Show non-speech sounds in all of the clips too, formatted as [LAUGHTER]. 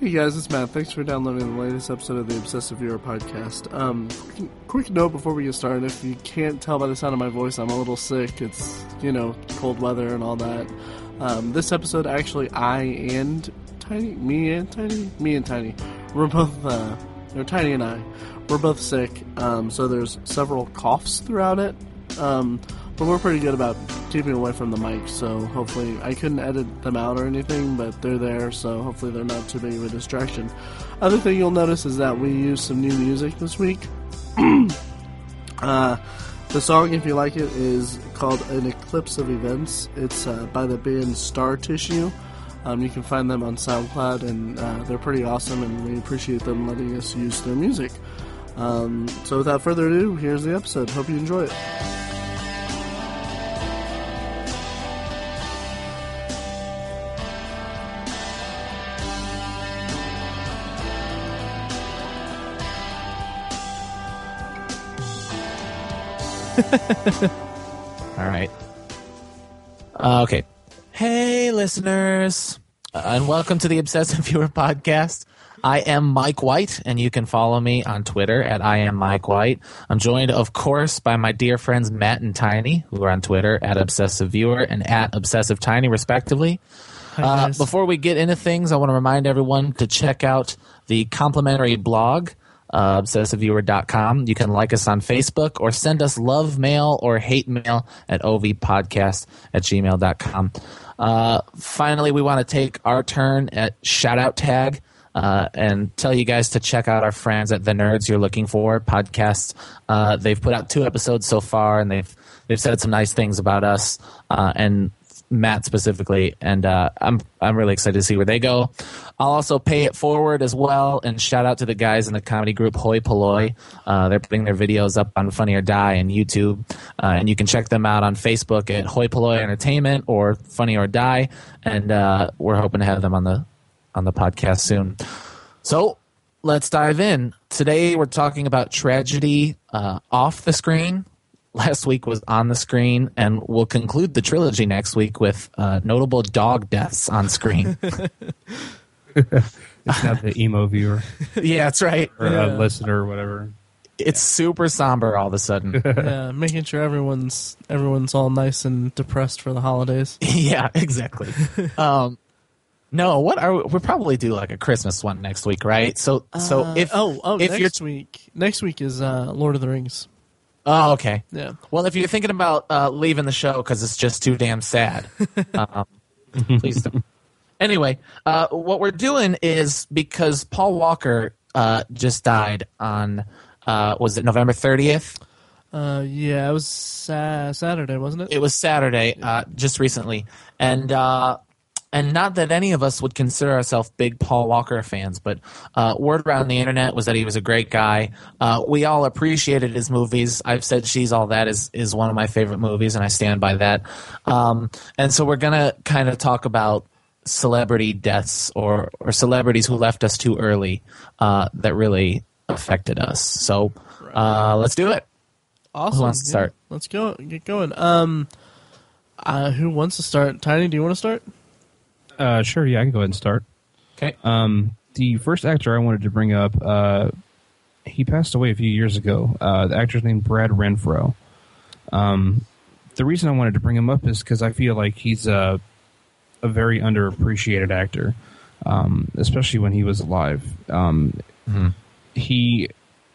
Hey guys, it's Matt. Thanks for downloading the latest episode of the Obsessive Viewer podcast. Um, quick, note before we get started: if you can't tell by the sound of my voice, I'm a little sick. It's you know cold weather and all that. Um, this episode, actually, I and Tiny, me and Tiny, me and Tiny, we're both, uh, or Tiny and I, we're both sick. Um, so there's several coughs throughout it. Um, but we're pretty good about keeping away from the mic, so hopefully I couldn't edit them out or anything, but they're there, so hopefully they're not too big of a distraction. Other thing you'll notice is that we use some new music this week. [CLEARS THROAT] uh, the song, if you like it, is called An Eclipse of Events. It's uh, by the band Star Tissue. Um, you can find them on SoundCloud, and uh, they're pretty awesome, and we appreciate them letting us use their music. Um, so, without further ado, here's the episode. Hope you enjoy it. [LAUGHS] All right. Uh, okay. Hey, listeners, uh, and welcome to the Obsessive [LAUGHS] Viewer Podcast. I am Mike White, and you can follow me on Twitter at I am Mike White. I'm joined, of course, by my dear friends Matt and Tiny, who are on Twitter at Obsessive Viewer and at Obsessive Tiny, respectively. Uh, before we get into things, I want to remind everyone to check out the complimentary blog, uh, obsessiveviewer.com. You can like us on Facebook or send us love mail or hate mail at ovpodcast at gmail.com. Uh, finally, we want to take our turn at shout out tag. Uh, and tell you guys to check out our friends at the Nerds You're Looking For podcast. Uh, they've put out two episodes so far, and they've they've said some nice things about us uh, and Matt specifically, and uh, I'm I'm really excited to see where they go. I'll also pay it forward as well, and shout out to the guys in the comedy group Hoi Polloi. Uh, they're putting their videos up on Funny or Die and YouTube, uh, and you can check them out on Facebook at Hoi Polloi Entertainment or Funny or Die, and uh, we're hoping to have them on the on the podcast soon. So let's dive in. Today we're talking about tragedy uh, off the screen. Last week was on the screen, and we'll conclude the trilogy next week with uh, notable dog deaths on screen. [LAUGHS] It's not the emo viewer [LAUGHS] yeah, that's right. or Yeah. a listener or whatever. It's super somber all of a sudden. [LAUGHS] yeah, making sure everyone's everyone's all nice and depressed for the holidays. yeah, exactly. Um, no, what are we, we'll probably do like a Christmas one next week, right? So, so Uh, if oh oh if you're next week next week is uh, Lord of the Rings. Oh okay, Yeah, Well, if you're thinking about uh, leaving the show because it's just too damn sad, [LAUGHS] um, please don't. Anyway, uh, what we're doing is because Paul Walker uh, just died on, uh, was it November 30th? uh, yeah, it was sa- Saturday, wasn't it? It was Saturday, uh, just recently, and uh, and not that any of us would consider ourselves big Paul Walker fans, but uh, word around the internet was that he was a great guy. Uh, we all appreciated his movies. I've said "She's All That" is is one of my favorite movies, and I stand by that. Um, and so we're gonna kind of talk about celebrity deaths or or celebrities who left us too early uh, that really affected us. So uh, let's do it. awesome. wants to yeah. start? Let's go. Get going. Um, uh, who wants to start? Tiny, do you want to start? Uh, sure, yeah, I can go ahead and start. Okay. Um, the first actor I wanted to bring up, uh, he passed away a few years ago. Uh, the actor's named Brad Renfro. Um, the reason I wanted to bring him up is because I feel like he's a, a very underappreciated actor, um, especially when he was alive. Um, He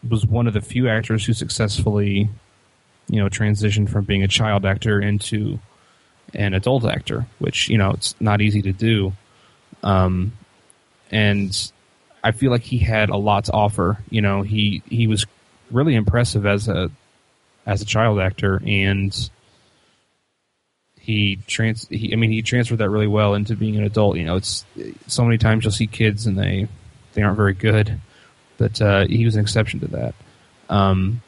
was one of the few actors who successfully, you know, transitioned from being a child actor into an adult actor, which you know it's not easy to do. Um, and I feel like he had a lot to offer. You know, he he was really impressive as a as a child actor, and he trans. He, I mean, he transferred that really well into being an adult. You know, it's so many times you'll see kids and they they aren't very good, but uh, he was an exception to that. Um,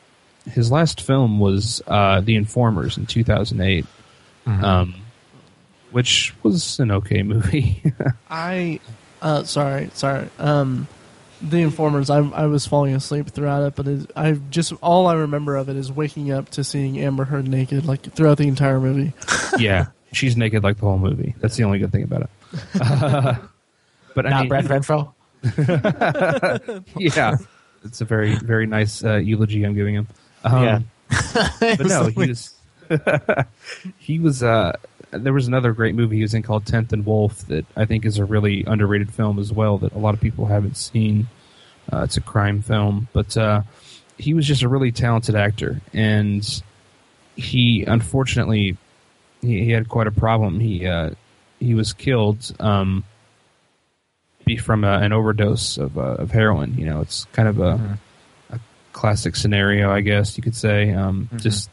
his last film was uh, The Informers in 2008, um, which was an okay movie. [LAUGHS] I, uh, sorry, sorry. Um, the Informers. I I was falling asleep throughout it, but it, I just all I remember of it is waking up to seeing Amber Heard naked, like throughout the entire movie. [LAUGHS] yeah, she's naked like the whole movie. That's the only good thing about it. Uh, [LAUGHS] but I Not mean, Brad Renfro. yeah, it's a very very nice uh, eulogy I'm giving him. Um, Yeah. but no, he was [LAUGHS] he was. Uh, there was another great movie he was in called Tenth and Wolf that I think is a really underrated film as well that a lot of people haven't seen. Uh, it's a crime film, but uh, he was just a really talented actor, and he unfortunately he, he had quite a problem. He uh, he was killed um, be from a, an overdose of uh, of heroin. You know, it's kind of a, a classic scenario, I guess you could say. Um, Just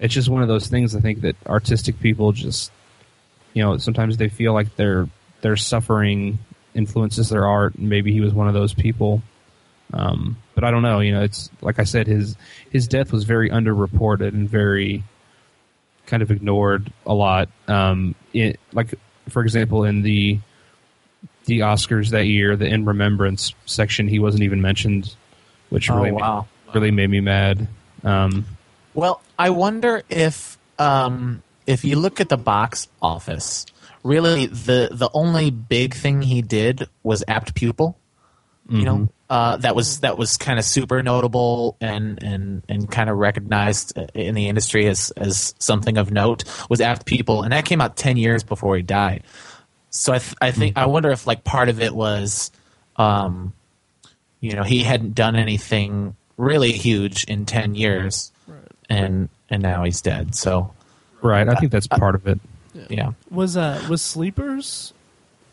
it's just one of those things. I think that artistic people just you know sometimes they feel like they're they're suffering influences their art, and maybe he was one of those people. Um, but I don't know. You know, it's like I said, his his death was very underreported and very kind of ignored a lot. Um, it, like for example, in the the Oscars that year, the in remembrance section, he wasn't even mentioned, which Oh, really wow. really made me mad. Um, Well, I wonder if um, if you look at the box office, really the the only big thing he did was apt pupil. You know, uh, that was that was kind of super notable and and and kind of recognized in the industry as as something of note was apt pupil, and that came out ten years before he died. So I th- I think I wonder if like part of it was, um, you know, he hadn't done anything really huge in ten years, and and now he's dead. So right, I think that's part of it. yeah, Was uh was Sleepers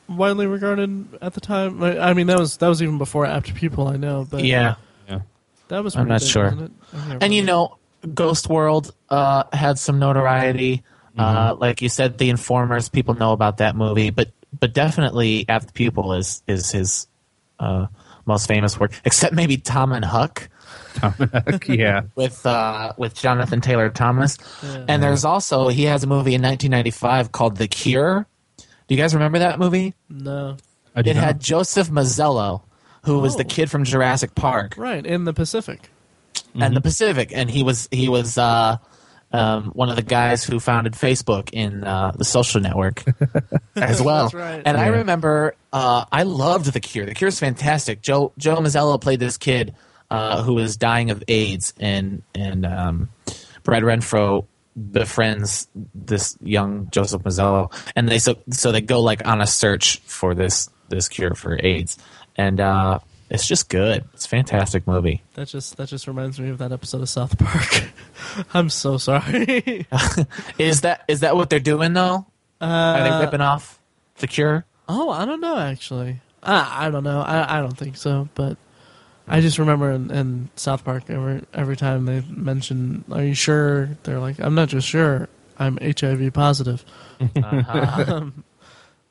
widely regarded at the time? I I mean, that was that was even before Apt Pupil, I know, but yeah. Yeah. that was. I'm not big, sure. wasn't it? I can't And you know, Ghost World uh, had some notoriety. Uh, like you said, The Informers, people know about that movie, but but definitely Apt Pupil is is his uh, most famous work, except maybe Tom and Huck [LAUGHS] yeah, with uh, with Jonathan Taylor Thomas. And there's also he has a movie in 1995 called The Cure. Do you guys remember that movie? no, I It not. had Joseph Mazzello, who was the Oh. kid from Jurassic Park. right in the Pacific. and the Pacific, and he was he was uh, um, one of the guys who founded Facebook in uh, the social network [LAUGHS] as well. That's right. And I remember uh, I loved The Cure. The Cure is fantastic. Joe Joe Mazzello played this kid uh, who dying of AIDS, and and um, Brad Renfro befriends this young Joseph Mazzello, and they so so they go like on a search for this this cure for AIDS, and uh, it's just good. It's a fantastic movie. That just that just reminds me of that episode of South Park. [LAUGHS] I'm so sorry. [LAUGHS] Is that is that what they're doing though? Uh, Are they Uh, ripping off the Cure? Oh, I don't know actually. I I don't know. I I don't think so, but I just remember in, in South Park every every time they mention, "Are you sure?" They're like, "I'm not just sure. I'm HIV positive." Uh-huh. [LAUGHS] um,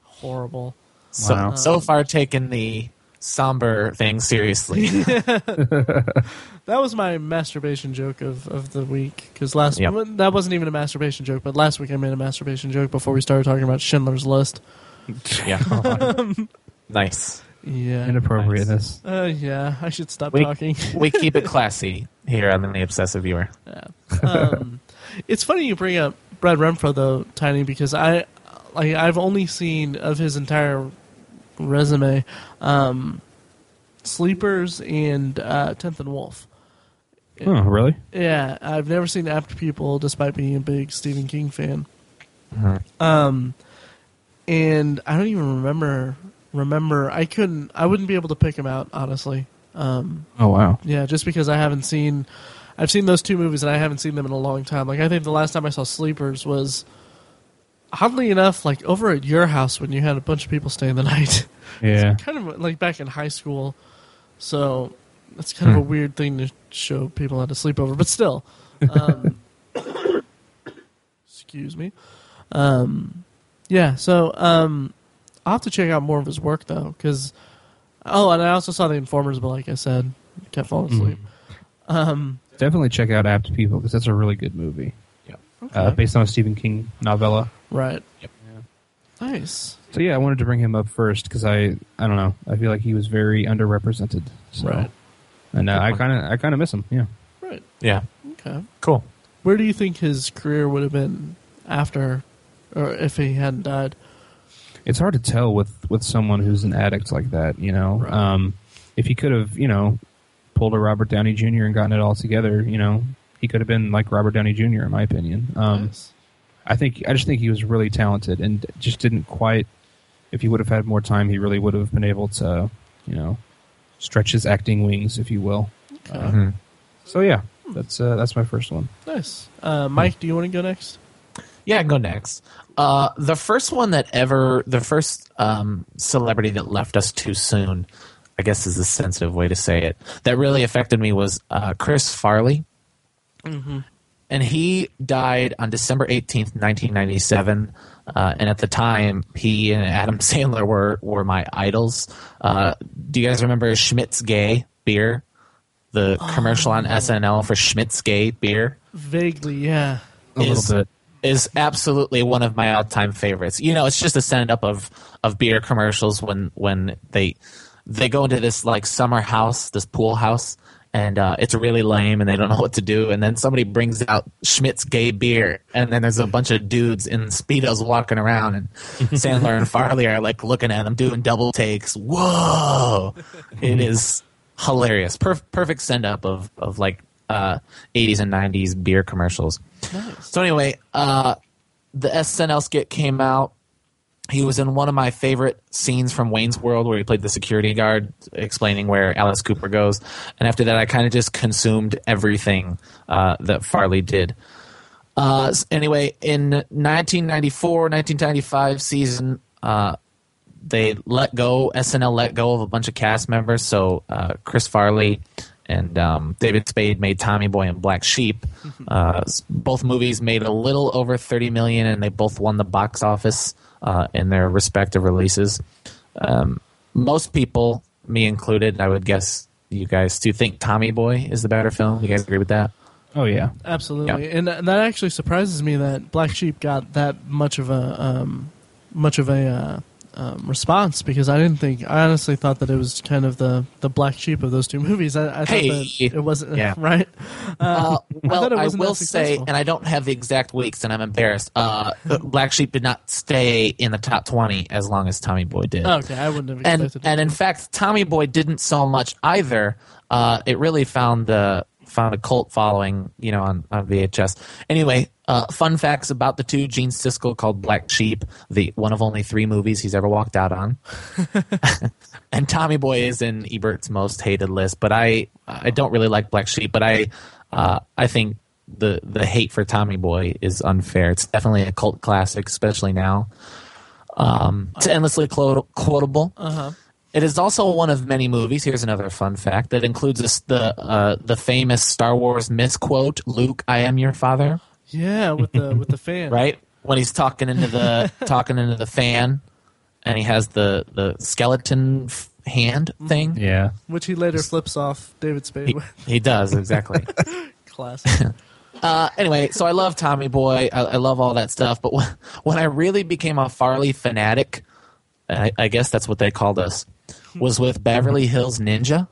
horrible. So Wow. so um, far taking the somber thing seriously. [LAUGHS] That was my masturbation joke of, of the week because last Yep. that wasn't even a masturbation joke, but last week I made a masturbation joke before we started talking about Schindler's List. yeah. [LAUGHS] Um, nice. Yeah. inappropriateness. Uh, yeah, I should stop We, talking. we keep it [LAUGHS] classy here on the Obsessive Viewer. um, it's funny you bring up Brad Renfro though, Tiny, because I like I've only seen of his entire resume, um, Sleepers and uh, Tenth and Wolf. Oh, really? Yeah, I've never seen Apt Pupil, despite being a big Stephen King fan. Uh-huh. Um, and I don't even remember. Remember, I couldn't. I wouldn't be able to pick him out honestly. Um, Oh, wow. yeah, just because I haven't seen, I've seen those two movies and I haven't seen them in a long time. Like I think the last time I saw Sleepers was, oddly enough, like over at your house when you had a bunch of people staying the [LAUGHS] night. Yeah. kind of like back in high school. So that's kind of a weird thing to show people how to sleep over, but still. Um, [COUGHS] excuse me. Um, yeah, so um, I'll have to check out more of his work though, because oh, and I also saw the Informers, but like I said, kept falling asleep. Um, Definitely check out Apt Pupil because that's a really good movie. okay. Uh, based on a Stephen King novella. right. Yep. Nice. So yeah, I wanted to bring him up first because I I don't know I feel like he was very underrepresented. So. Right. And uh, I kind of I kind of miss him. Yeah. Right. Yeah. Okay. Cool. Where do you think his career would have been after, or if he hadn't died? It's hard to tell with with someone who's an addict like that. You know, um, if he could have, you know, pulled a Robert Downey Jr. and gotten it all together, you know, he could have been like Robert Downey Jr. in my opinion. Um, Nice. I think I just think he was really talented and just didn't quite. If he would have had more time, he really would have been able to, you know, stretch his acting wings, if you will. Uh, So yeah, that's uh, that's my first one. Nice. Uh, Mike, do you want to go next? Yeah, I can go next. Uh, the first one that ever, the first um, celebrity that left us too soon, I guess is a sensitive way to say it, that really affected me was uh, Chris Farley. And he died on December 18th, 1997. Uh, and at the time, he and Adam [LAUGHS] Sandler were, were my idols. Uh, do you guys remember Schmidt's Gay beer? The commercial on SNL for Schmidt's Gay beer? Vaguely, yeah. A is, little bit. Is absolutely one of my all-time favorites. You know, it's just a send up of of beer commercials when when they they go into this like summer house, this pool house, and uh, it's really lame, and they don't know what to do. And then somebody brings out Schmidt's gay beer, and then there's a bunch of dudes in speedos walking around, and [LAUGHS] Sandler and Farley are like looking at them, doing double takes. Whoa! It is hilarious. Perf- perfect send up of of like uh, 80s and 90s beer commercials. So anyway, uh, the SNL skit came out. He was in one of my favorite scenes from Wayne's World, where he played the security guard, explaining where Alice Cooper goes. And after that, I kind of just consumed everything uh, that Farley did. Uh, anyway, in 1994, 1995 season, uh, they let go. SNL let go of a bunch of cast members. So uh, Chris Farley and um, David Spade made Tommy Boy and Black Sheep. [LAUGHS] Uh, both movies made a little over 30 million, and they both won the box office uh, in their respective releases. Um, most people, me included, I would guess you guys do think Tommy Boy is the better film. You guys agree with that? Oh yeah, Absolutely, and th- that actually surprises me that Black Sheep got that much of a um, much of a uh, um, response because I didn't think I honestly thought that it was kind of the, the black sheep of those two movies. I, I Hey. thought that it wasn't Yeah. [LAUGHS] right. Uh, well, thought it I, wasn't will say, and I don't have the exact weeks, and I'm embarrassed. Uh, [LAUGHS] Black Sheep did not stay in the top 20 as long as Tommy Boy did. Okay, I wouldn't have and expected. and it. in fact, Tommy Boy didn't so much either. Uh, it really found the found a cult following, you know, on, on VHS. Anyway, uh, fun facts about the two: Gene Siskel called Black Sheep, the one of only three movies he's ever walked out on, [LAUGHS] and Tommy Boy is in Ebert's most hated list. But I I don't really like Black Sheep, but I uh, I think the the hate for Tommy Boy is unfair. It's definitely a cult classic, especially now. Um, it's endlessly quotable. It is also one of many movies. Here's another fun fact that includes this, the uh, the famous Star Wars misquote: "Luke, I am your father." yeah, with the with the fan, [LAUGHS] Right when he's talking into the [LAUGHS] talking into the fan, and he has the the skeleton f- hand thing. yeah. Which he later flips off David Spade He, with. he does exactly. [LAUGHS] Classic. Uh, anyway, so I love Tommy Boy. I, I love all that stuff. But when, when I really became a Farley fanatic, I, I guess that's what they called us, was with Beverly Hills Ninja.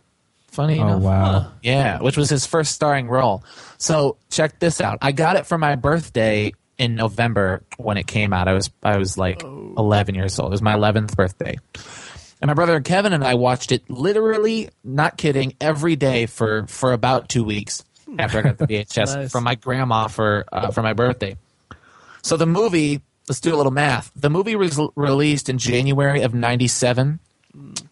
Funny Oh enough. wow. Yeah, which was his first starring role. So check this out. I got it for my birthday in November when it came out. I was I was like 11 years old. It was my 11th birthday. And my brother Kevin and I watched it literally, not kidding, every day for for about 2 weeks after I got the [LAUGHS] VHS Nice. from my grandma for uh, for my birthday. So the movie, let's do a little math. The movie was released in January of 97.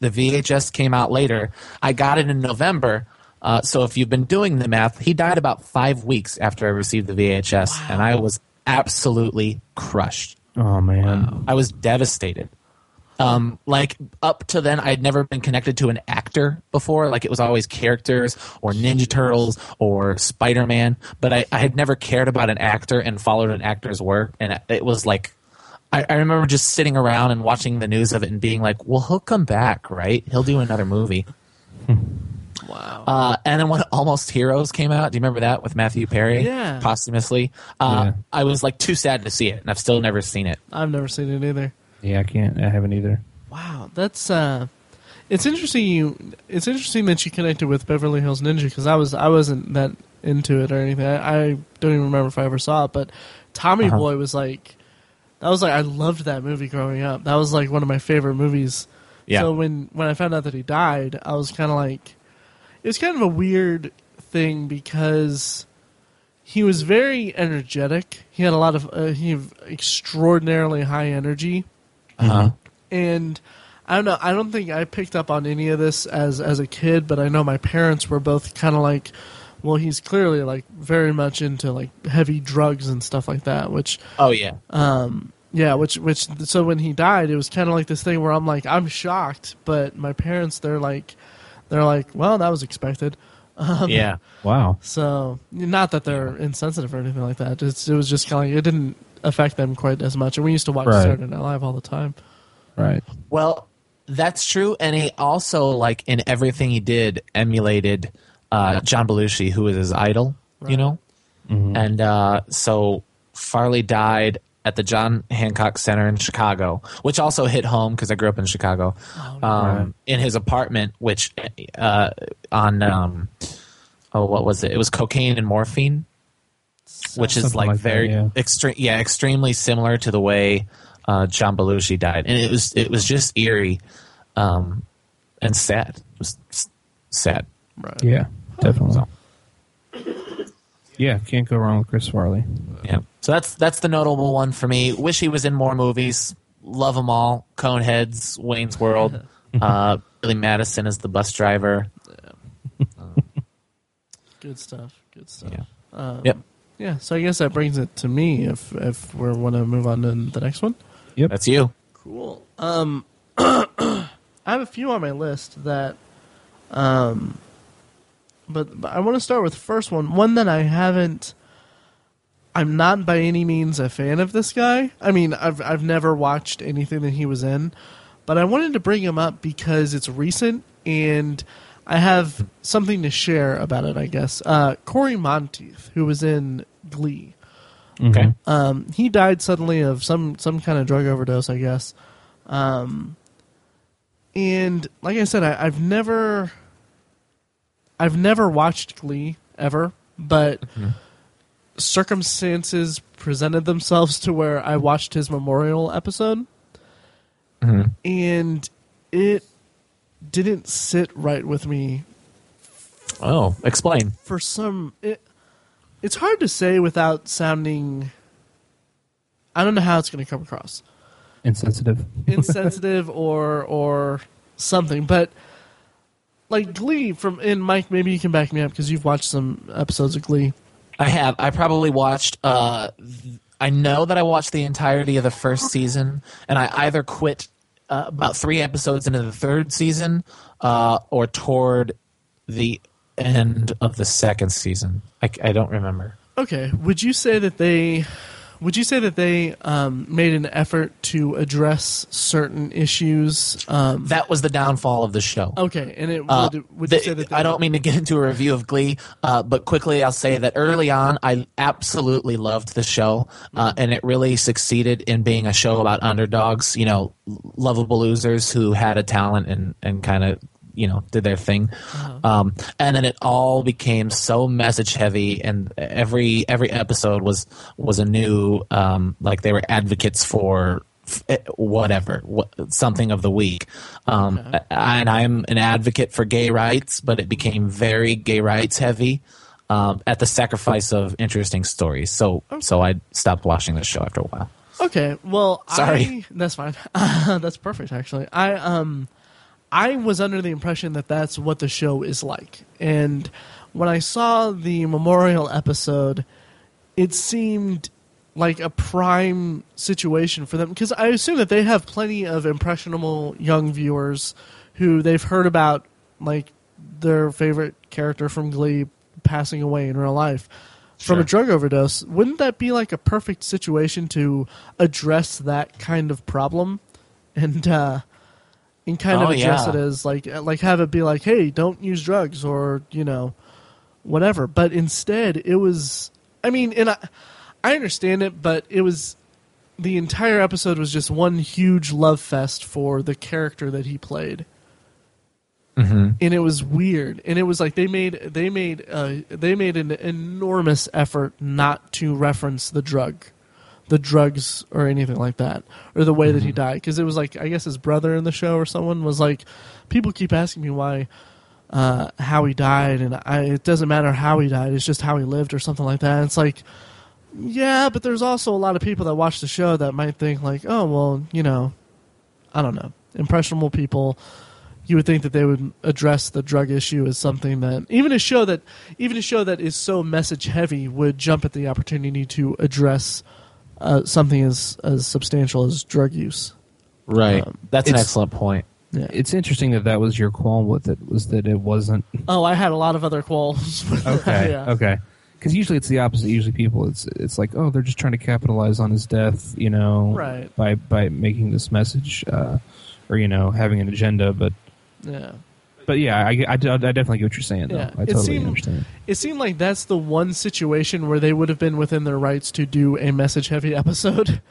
The VHS came out later. I got it in November. Uh, so if you've been doing the math, he died about five weeks after I received the VHS, and I was absolutely crushed. Oh man. I was devastated. Um, like up to then, I'd never been connected to an actor before. Like it was always characters or Ninja Turtles or Spider Man, but I, I had never cared about an actor and followed an actor's work. And it was like, I, I remember just sitting around and watching the news of it and being like, well, he'll come back, right? He'll do another movie. [LAUGHS] wow. Uh, and then when Almost Heroes came out, do you remember that with Matthew Perry? Yeah. Posthumously. Uh, Yeah. I was like too sad to see it, and I've still never seen it. I've never seen it either. Yeah, I can't. I haven't either. Wow, that's uh, it's interesting. You, it's interesting that you connected with Beverly Hills Ninja because I was I wasn't that into it or anything. I, I don't even remember if I ever saw it, but Tommy Uh-huh. Boy was like that was like I loved that movie growing up. That was like one of my favorite movies. Yeah. So when when I found out that he died, I was kind of like, it was kind of a weird thing because he was very energetic. He had a lot of uh, he had extraordinarily high energy, Uh-huh. and I don't know. I don't think I picked up on any of this as as a kid, but I know my parents were both kind of like, well, he's clearly like very much into like heavy drugs and stuff like that, which Oh yeah. um, yeah, which which so when he died, it was kind of like this thing where I'm like I'm shocked, but my parents they're like they're like, well, that was expected. Um, yeah. Wow. So not that they're insensitive or anything like that. It's, it was just kind of like it didn't affect them quite as much. And we used to watch Right. Saturday Night Live all the time. Right. Well, that's true, and he also like in everything he did emulated uh, John Belushi, who was his idol. You Right. know, and uh, so Farley died at the John Hancock Center in Chicago, which also hit home because I grew up in Chicago. um, Right. In his apartment, which uh, on um, oh, what was it? It was cocaine and morphine which is Something like, like that, very yeah. extreme yeah extremely similar to the way uh, John Belushi died and it was it was just eerie um, and sad it was sad Right. Yeah. Definitely. So. Yeah. Can't go wrong with Chris Farley. yeah so that's that's the notable one for me wish he was in more movies love them all Coneheads Wayne's World [LAUGHS] uh, Billy Madison is the bus driver Good stuff. Good stuff. Yeah. Um, Yep. Yeah. So I guess that brings it to me. If if we want to move on to the next one. that's you Cool. Um, [COUGHS] I have a few on my list that, um, but, but I want to start with the first one. One that I haven't. I'm not by any means a fan of this guy. I mean, I've I've never watched anything that he was in, but I wanted to bring him up because it's recent and I have something to share about it. I guess uh, Cory Monteith, who was in Glee. okay Um, he died suddenly of some some kind of drug overdose, I guess. Um, and like I said, I, I've never, I've never watched Glee ever, but mm-hmm. circumstances presented themselves to where I watched his memorial episode, mm-hmm. and it didn't sit right with me. Oh explain. For some it, it's hard to say without sounding i don't know how it's going to come across. Insensitive. insensitive or or something but like glee from and mike maybe you can back me up because you've watched some episodes of glee I have. I probably watched. Uh, I know that I watched the entirety of the first season, and I either quit uh, about three episodes into the third season, uh, or toward the end of the second season. I, I don't remember. okay would you say that they would you say that they um, made an effort to address certain issues um, That was the downfall of the show. okay and it Uh, would, would the- you say that they, I don't mean to get into a review of Glee, uh, but quickly I'll say that early on I absolutely loved the show, uh, and it really succeeded in being a show about underdogs, you know, lovable losers who had a talent and, and kind of you know did their thing, um, and then it all became so message heavy, and every every episode was was a new um, like they were advocates for whatever what, something of the week. Um, and i'm an advocate for gay rights but it became very gay rights heavy um, at the sacrifice of interesting stories. So so i stopped watching the show after a while. Okay, well, Sorry. I, that's fine. [LAUGHS] that's perfect, actually. I um, I was under the impression that that's what the show is like, and when I saw the memorial episode, it seemed like a prime situation for them because I assume that they have plenty of impressionable young viewers who they've heard about, like their favorite character from Glee passing away in real life from a drug overdose. Wouldn't that be like a perfect situation to address that kind of problem? And uh, and kind of Oh, address yeah. it as like like have it be like, hey, don't use drugs or you know whatever. But instead, it was. I mean, and I, I understand it, but it was the entire episode was just one huge love fest for the character that he played. mm-hmm. And it was weird, and it was like they made they made uh, they made an enormous effort not to reference the drug, the drugs or anything like that, or the way that Mm-hmm. he died. Because it was like I guess his brother in the show or someone was like, people keep asking me why, uh, how he died, and I, it doesn't matter how he died. It's just how he lived or something like that. And it's like, yeah, but there's also a lot of people that watch the show that might think like, oh well, you know, I don't know, impressionable people. You would think that they would address the drug issue as something that even a show that even a show that is so message heavy would jump at the opportunity to address uh, something as as substantial as drug use. Right. Um, That's an it's- excellent point. Yeah. It's interesting that that was your qualm with it was that it wasn't oh, I had a lot of other qualms. [LAUGHS] okay. yeah. Okay. Because usually it's the opposite. Usually people, it's it's like, oh, they're just trying to capitalize on his death, you know, Right. by by making this message, uh, or you know, having an agenda. But Yeah. But yeah, I, I, I definitely get what you're saying. Though. Yeah. I It totally seemed- understand. It seemed like that's the one situation where they would have been within their rights to do a message heavy [LAUGHS] episode.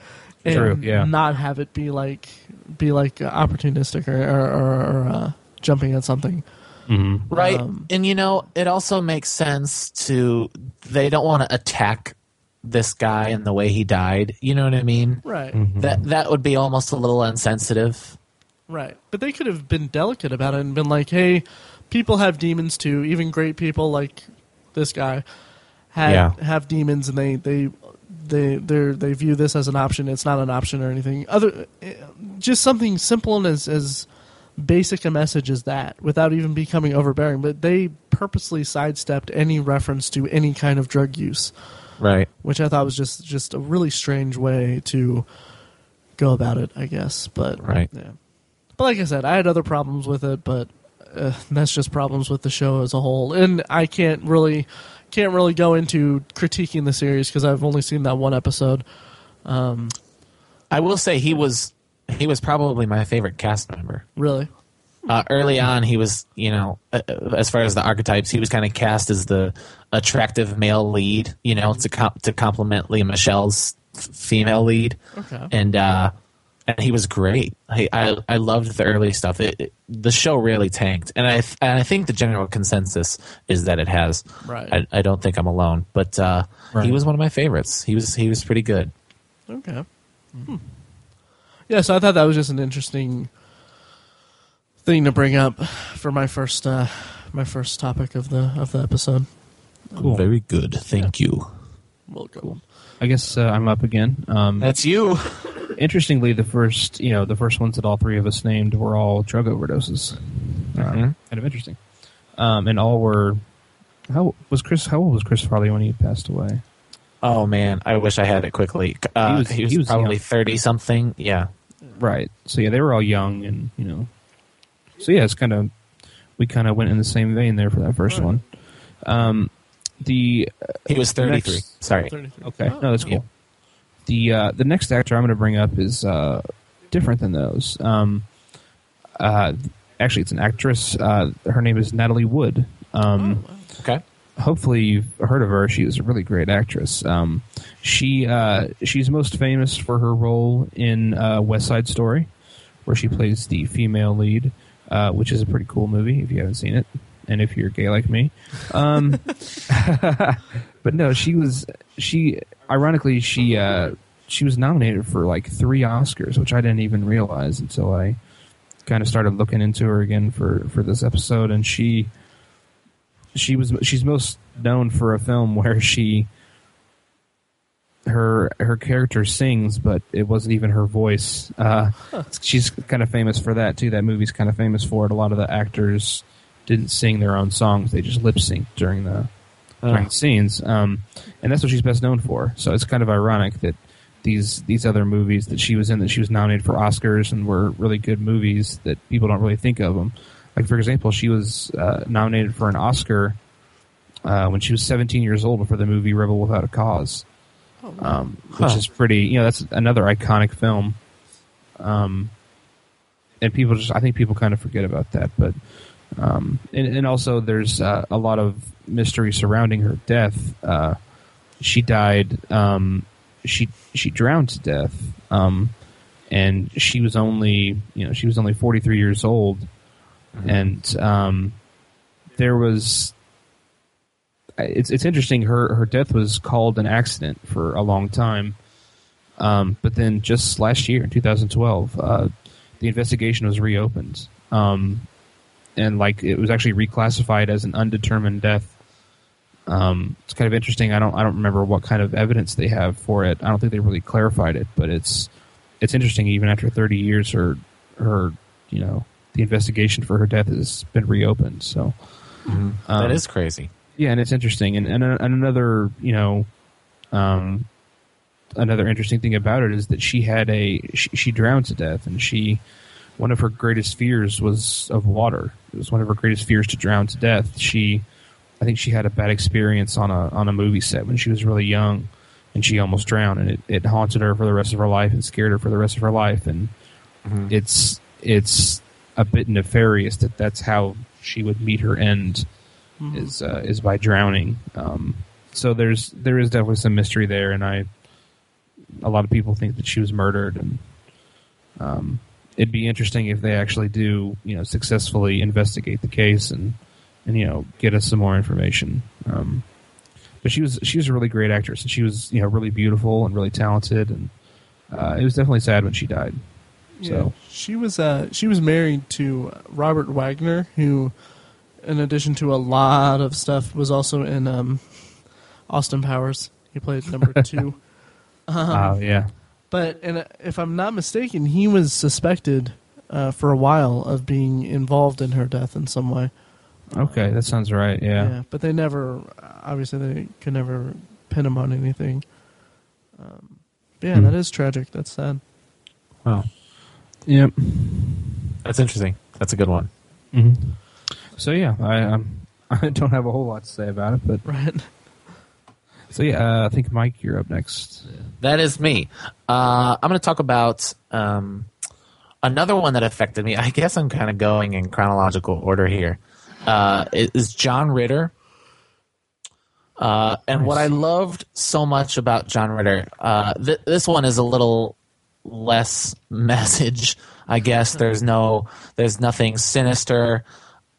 And True, yeah. Not have it be like be like uh, opportunistic or or, or, or uh, jumping at something. hmm Right. Um, and you know, it also makes sense to they don't want to attack this guy and the way he died. You know what I mean? Right. Mm-hmm. That that would be almost a little insensitive. Right. But they could have been delicate about it and been like, "Hey, people have demons too. Even great people like this guy have Yeah. have demons, and they they they they they view this as an option. It's not an option or anything. Other, just something simple and as as basic a message as that, without even becoming overbearing. But they purposely sidestepped any reference to any kind of drug use, Right. which I thought was just just a really strange way to go about it. I guess, but Right. yeah. But like I said, I had other problems with it, but uh, that's just problems with the show as a whole, and I can't really can't really go into critiquing the series because I've only seen that one episode. Um, I will say he was he was probably my favorite cast member. really, Uh, early on, he was, you know, uh, uh, as far as the archetypes, he was kind of cast as the attractive male lead, you know, to com- to complement Lea Michele's f- female lead, okay, and uh, and he was great. I I, I loved the early stuff. It, it- the show really tanked, and I th- and I think the general consensus is that it has. Right. I, I don't think I'm alone, but uh, Right. he was one of my favorites. He was he was pretty good. okay. Hmm. Yeah, so I thought that was just an interesting thing to bring up for my first uh, my first topic of the of the episode. Cool. Very good. Thank you. Welcome. I guess uh, I'm up again. Um, That's you. [LAUGHS] interestingly, the first you know the first ones that all three of us named were all drug overdoses. Uh, Mhm. kind of interesting, um, and all were. How was Chris? How old was Chris Farley when he passed away? Oh man, I wish I had it quickly. Uh, He was- he was, he was probably thirty something. Yeah. Right. So yeah, they were all young, and you know. So yeah, it's kind of we kind of went in the same vein there for that first Right. one. Um, the He was thirty three. Sorry. 33. okay, Oh, no, that's cool. Yeah. The uh, the next actor I'm going to bring up is uh, different than those. Um, uh, actually, it's an actress. Uh, her name is Natalie Wood. Um, Oh, wow. Okay. hopefully you've heard of her. She was a really great actress. Um, she uh, she's most famous for her role in uh, West Side Story, where she plays the female lead, uh, which is a pretty cool movie if you haven't seen it, and if you're gay like me. Um, [LAUGHS] but no, she was she. Ironically, she uh, she was nominated for like three Oscars, which I didn't even realize until I kind of started looking into her again for for this episode, and she she was she's most known for a film where she her her character sings, but it wasn't even her voice. Uh, She's kind of famous for that too. That movie's kind of famous for it. A lot of the actors didn't sing their own songs; they just lip synced during the during the scenes, um, and that's what she's best known for. So it's kind of ironic that these these other movies that she was in that she was nominated for Oscars and were really good movies that people don't really think of them. Like for example, she was uh, nominated for an Oscar uh, when she was 17 years old for the movie Rebel Without a Cause, um, which Huh. is pretty. You know, that's another iconic film. Um, and people just, I think people kind of forget about that, but um, and, and also there's uh, a lot of mystery surrounding her death. Uh, she died. Um, she she drowned to death, um, and she was only you know she was only 43 years old, and um, there was. It's it's interesting. Her her death was called an accident for a long time, Um, but then just last year, in 2012, uh, the investigation was reopened, um, and like it was actually reclassified as an undetermined death. Um, it's kind of interesting. I don't I don't remember what kind of evidence they have for it. I don't think they really clarified it, but it's it's interesting. Even after 30 years, her her you know the investigation for her death has been reopened. So um, that is crazy. yeah, and it's interesting. And and, and another, you know, um, another interesting thing about it is that she had a she, she drowned to death, and she one of her greatest fears was of water. It was one of her greatest fears to drown to death. She, I think, she had a bad experience on a on a movie set when she was really young, and she almost drowned, and it, it haunted her for the rest of her life and scared her for the rest of her life. And it's it's a bit nefarious that that's how she would meet her end is uh, is by drowning. Um, so there's there is definitely some mystery there, and I a lot of people think that she was murdered, and um, it'd be interesting if they actually do you know successfully investigate the case and and you know get us some more information. Um, but she was she was a really great actress, and she was you know really beautiful and really talented, and uh, it was definitely sad when she died. So she was uh, she was married to Robert Wagner, who, in addition to a lot of stuff, was also in um, Austin Powers. He played number [LAUGHS] two. oh yeah, But and uh, if I'm not mistaken, he was suspected uh, for a while of being involved in her death in some way. okay, that sounds right. Yeah, yeah but they never, obviously, they could never pin him on anything. Um, yeah, Hmm. that is tragic. That's sad. Wow, yep. that's interesting. That's a good one. hmm So yeah, I um, [LAUGHS] I don't have a whole lot to say about it, but Right. So yeah, uh, I think Mike, you're up next. That is me. Uh, I'm going to talk about um, another one that affected me. [LAUGHS] I guess I'm kind of going in chronological order here. Uh, it is John Ritter. Uh, and what I loved so much about John Ritter, uh, th- this one is a little less [LAUGHS] message. I guess there's no, there's nothing sinister,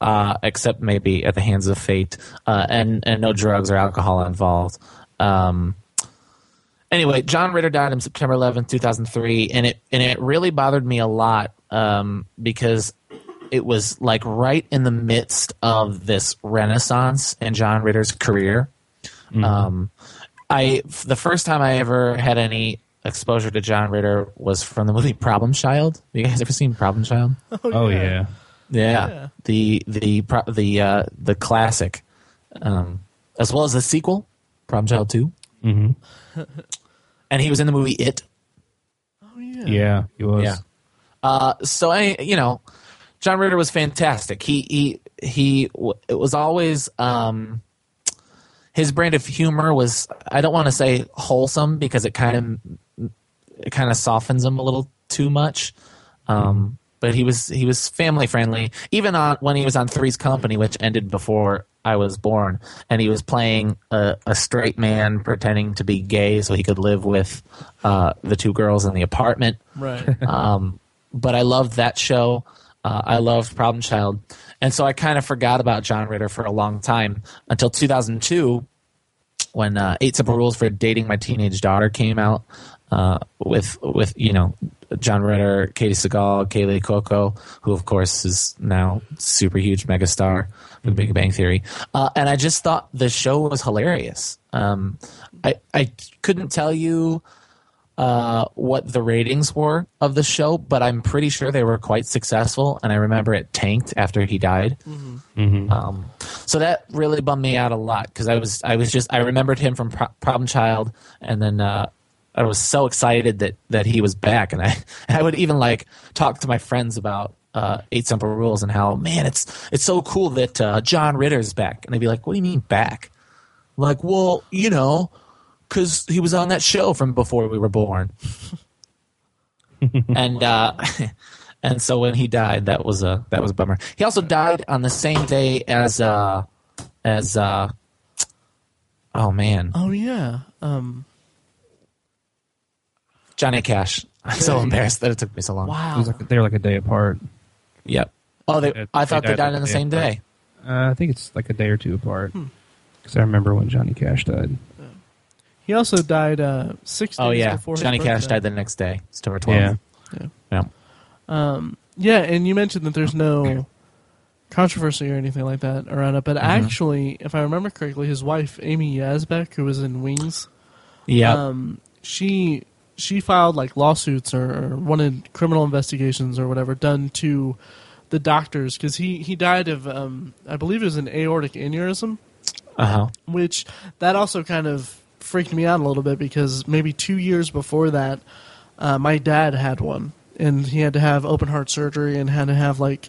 uh, except maybe at the hands of fate, uh, and and no drugs or alcohol involved. Um, anyway, John Ritter died on September 11th, 2003, and it and it really bothered me a lot um, because it was like right in the midst of this renaissance in John Ritter's career. Um, I the first time I ever had any exposure to John Ritter was from the movie Problem Child. You guys ever seen Problem Child? [LAUGHS] Oh, yeah. Yeah, Yeah. the the the uh, the classic, um, as well as the sequel, Problem Child Two, hmm [LAUGHS] and he was in the movie It. Oh yeah. yeah, he was. Yeah. Uh, so I, you know, John Ritter was fantastic. He he he. It was always um, his brand of humor was. I don't want to say wholesome because it kind of it kind of softens him a little too much. Um, but he was he was family friendly. Even on when he was on Three's Company, which ended before I was born, and he was playing a, a straight man pretending to be gay so he could live with uh, the two girls in the apartment Right. [LAUGHS] um, but I loved that show. Uh, I loved Problem Child, and so I kind of forgot about John Ritter for a long time until 2002, when uh, Eight Simple Rules for Dating My Teenage Daughter came out uh, with with you know John Ritter, Katey Sagal, Kaley Cuoco, who of course is now super huge megastar for The Big Bang Theory, uh, and I just thought the show was hilarious. Um, I I couldn't tell you uh, what the ratings were of the show, but I'm pretty sure they were quite successful. And I remember it tanked after he died. Um, so that really bummed me out a lot because I was I was just I remembered him from Pro- Problem Child, and then uh, I was so excited that that he was back, and I [LAUGHS] I would even like talk to my friends about. Uh, Eight Simple Rules and how man it's it's so cool that uh, John Ritter's back and they'd be like what do you mean back like well you know because he was on that show from before we were born. [LAUGHS] and uh, [LAUGHS] and so when he died, that was a that was a bummer. He also died on the same day as uh, as uh, oh man, oh yeah. Um. Johnny Cash. [LAUGHS] I'm so embarrassed that it took me so long. It Wow. was like they're like a day apart. Yep. Oh, they, They- I thought they they died died on the a same day Uh, I think it's like a day or two apart. Because I remember when Johnny Cash died. He also died uh, six days Oh yeah, before his Johnny Cash birthday. died the next day, September 12th. Yeah. Yeah. Yeah, and you mentioned that there's no controversy or anything like that around it, but Mm-hmm. actually, if I remember correctly, his wife Amy Yasbeck, who was in Wings, Yeah. um, she she filed like lawsuits or, or wanted criminal investigations or whatever done to the doctors because he he died of um, I believe it was an aortic aneurysm, Uh huh. which that also kind of freaked me out a little bit because maybe two years before that, uh, my dad had one and he had to have open heart surgery and had to have like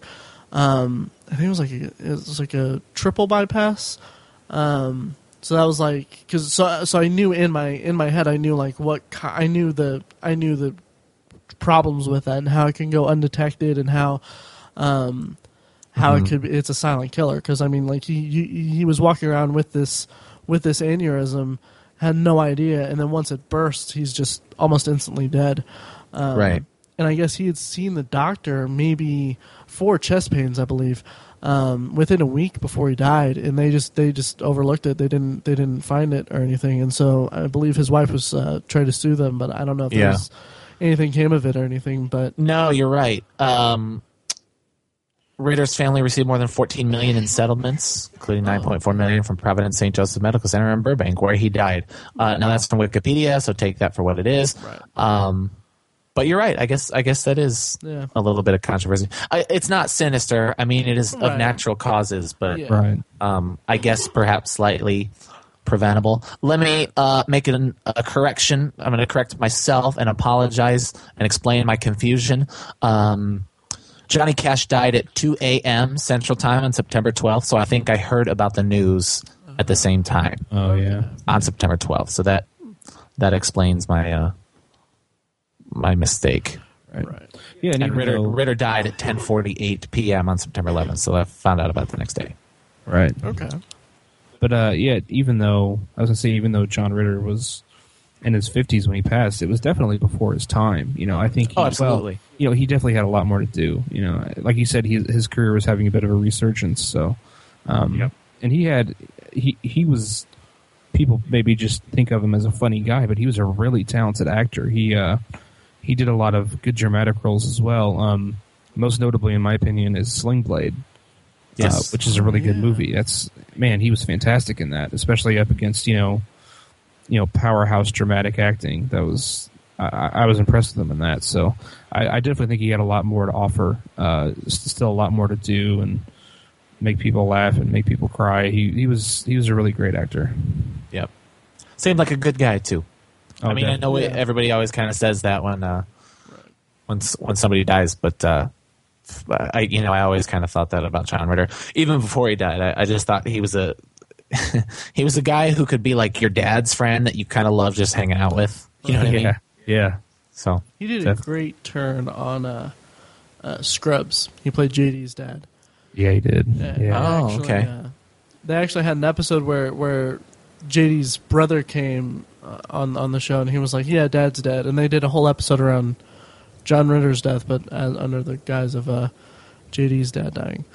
um, I think it was like a, it was like a triple bypass. Um, so that was like because so so I knew in my in my head I knew like what I knew the I knew the problems with that and how it can go undetected and how um, how it could be, it's a silent killer. Because I mean like he, he he was walking around with this with this aneurysm had no idea and then once it bursts he's just almost instantly dead. Um, Right. and I guess he had seen the doctor maybe for chest pains I believe um, within a week before he died and they just they just overlooked it they didn't they didn't find it or anything and so I believe his wife was uh, trying to sue them but I don't know if Yeah. there's anything came of it or anything but No, you're right. Um, Ritter's family received more than 14 million in settlements, including 9.4 million from Providence St. Joseph Medical Center in Burbank, where he died. Uh, now that's from Wikipedia, so take that for what it is. Right. Um, but you're right. I guess I guess that is Yeah. a little bit of controversy. I, it's not sinister. I mean, it is Right. of natural causes, but Yeah. Right. um, I guess perhaps slightly preventable. Let me uh, make an, a correction. I'm going to correct myself and apologize and explain my confusion. Um, Johnny Cash died at 2 a.m. Central Time on September 12th, so I think I heard about the news at the same time Oh yeah. on September 12th. So that that explains my uh, my mistake. Right. right Yeah. And, And Ritter, though- Ritter died at 10:48 p.m. on September 11th, so I found out about it the next day. Right. okay But uh, yeah, even though I was gonna say, even though John Ritter was in his fifties when he passed, it was definitely before his time. You know, I think. He, Oh, absolutely. Well, you know, he definitely had a lot more to do. You know, like you said, he, his career was having a bit of a resurgence. So, um, Yep. and he had he he was people maybe just think of him as a funny guy, but he was a really talented actor. He uh, he did a lot of good dramatic roles as well. Um, most notably, in my opinion, is Sling Blade Yes. uh, which is a really good Yeah. movie. That's man, he was fantastic in that, especially up against you know, you know, powerhouse dramatic acting. That was I, I I was impressed with him in that. So I, I definitely think he had a lot more to offer. Uh, still a lot more to do and make people laugh and make people cry. He he was he was a really great actor. Yep. Seemed like a good guy too. I Oh, mean, I know Yeah. it, everybody always kind of says that when uh, when when somebody dies, but uh, f- I you know I always kind of thought that about John Ritter. Even before he died, I, I just thought he was a [LAUGHS] he was a guy who could be like your dad's friend that you kind of love just hanging out with. You know what I yeah, mean? yeah. So He did a great turn on uh, uh, Scrubs. He played JD's dad. Yeah, he did. Yeah. Yeah. Oh, Actually, okay. uh, they actually had an episode where where JD's brother came on on the show, and he was like, "Yeah, Dad's dead," and they did a whole episode around John Ritter's death, but as, under the guise of uh, JD's dad dying.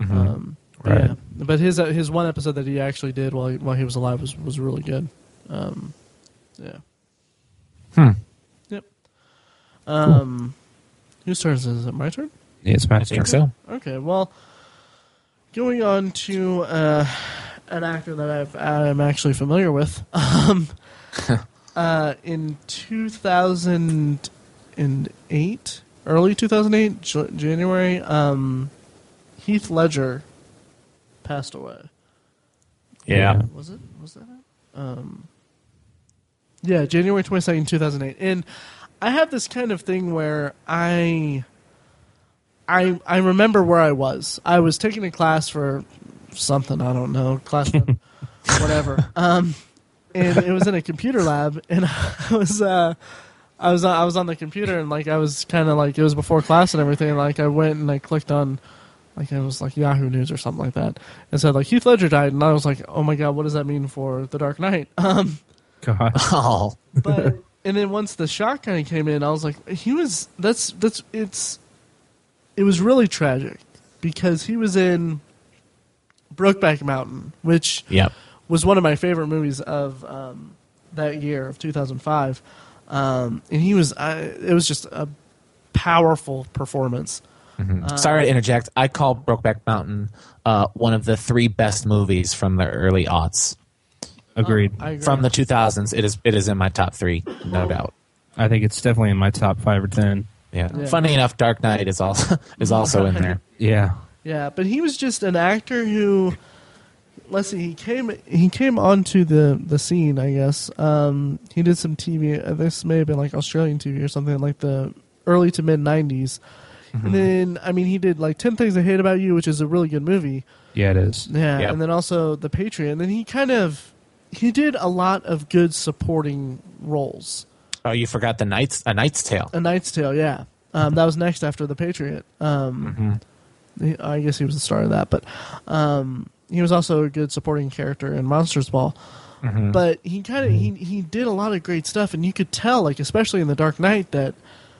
Um, Right. Yeah, but his uh, his one episode that he actually did while he, while he was alive was was really good. Um, yeah. Hmm. Yep. Um, whose turn is it? Is it my turn? Yeah, it's I Matt think so. Okay, well, going on to uh, an actor that I've, I'm actually familiar with. [LAUGHS] Um, [LAUGHS] uh, in 2008, early 2008, J- January, um, Heath Ledger passed away. Yeah. Was it? Was that it? Um, yeah, January 22nd, 2008. And I have this kind of thing where I. I I remember where I was. I was taking a class for something I don't know, class [LAUGHS] whatever. Um, and it was in a computer lab, and [LAUGHS] I was uh, I was I was on the computer, and like I was kind of like it was before class and everything. And like I went and I clicked on like it was like Yahoo News or something like that, and said like Heath Ledger died, and I was like, oh my god, what does that mean for The Dark Knight? [LAUGHS] Um, God. [LAUGHS] Oh. but and then once the shock kind of came in, I was like, he was that's that's it's it was really tragic because he was in Brokeback Mountain, which Yep. Was one of my favorite movies of um, that year of 2005, um, and he was. Uh, it was just a powerful performance. Mm-hmm. Sorry to interject. I call Brokeback Mountain uh, one of the three best movies from the early aughts. Agreed. I agree. From the 2000s, it is it is in my top three, no doubt. I think it's definitely in my top five or ten. Yeah. Yeah. Funny enough, Dark Knight is also [LAUGHS] is also in there. Yeah. Yeah, but he was just an actor who, let's see, he came he came onto the the scene. I guess um, he did some TV. uh, This may have been like Australian TV or something like the early to mid '90s. And then, I mean, he did like Ten Things I Hate About You, which is a really good movie. Yeah, it is. Yeah, Yep. and then also The Patriot. And then he kind of he did a lot of good supporting roles. Oh, you forgot the Knight's a Knight's Tale. A Knight's Tale, yeah. Um, that was next after The Patriot. Um, he- I guess he was the star of that, but um, he was also a good supporting character in Monsters Ball. But he kind of he he did a lot of great stuff, and you could tell, like especially in The Dark Knight, that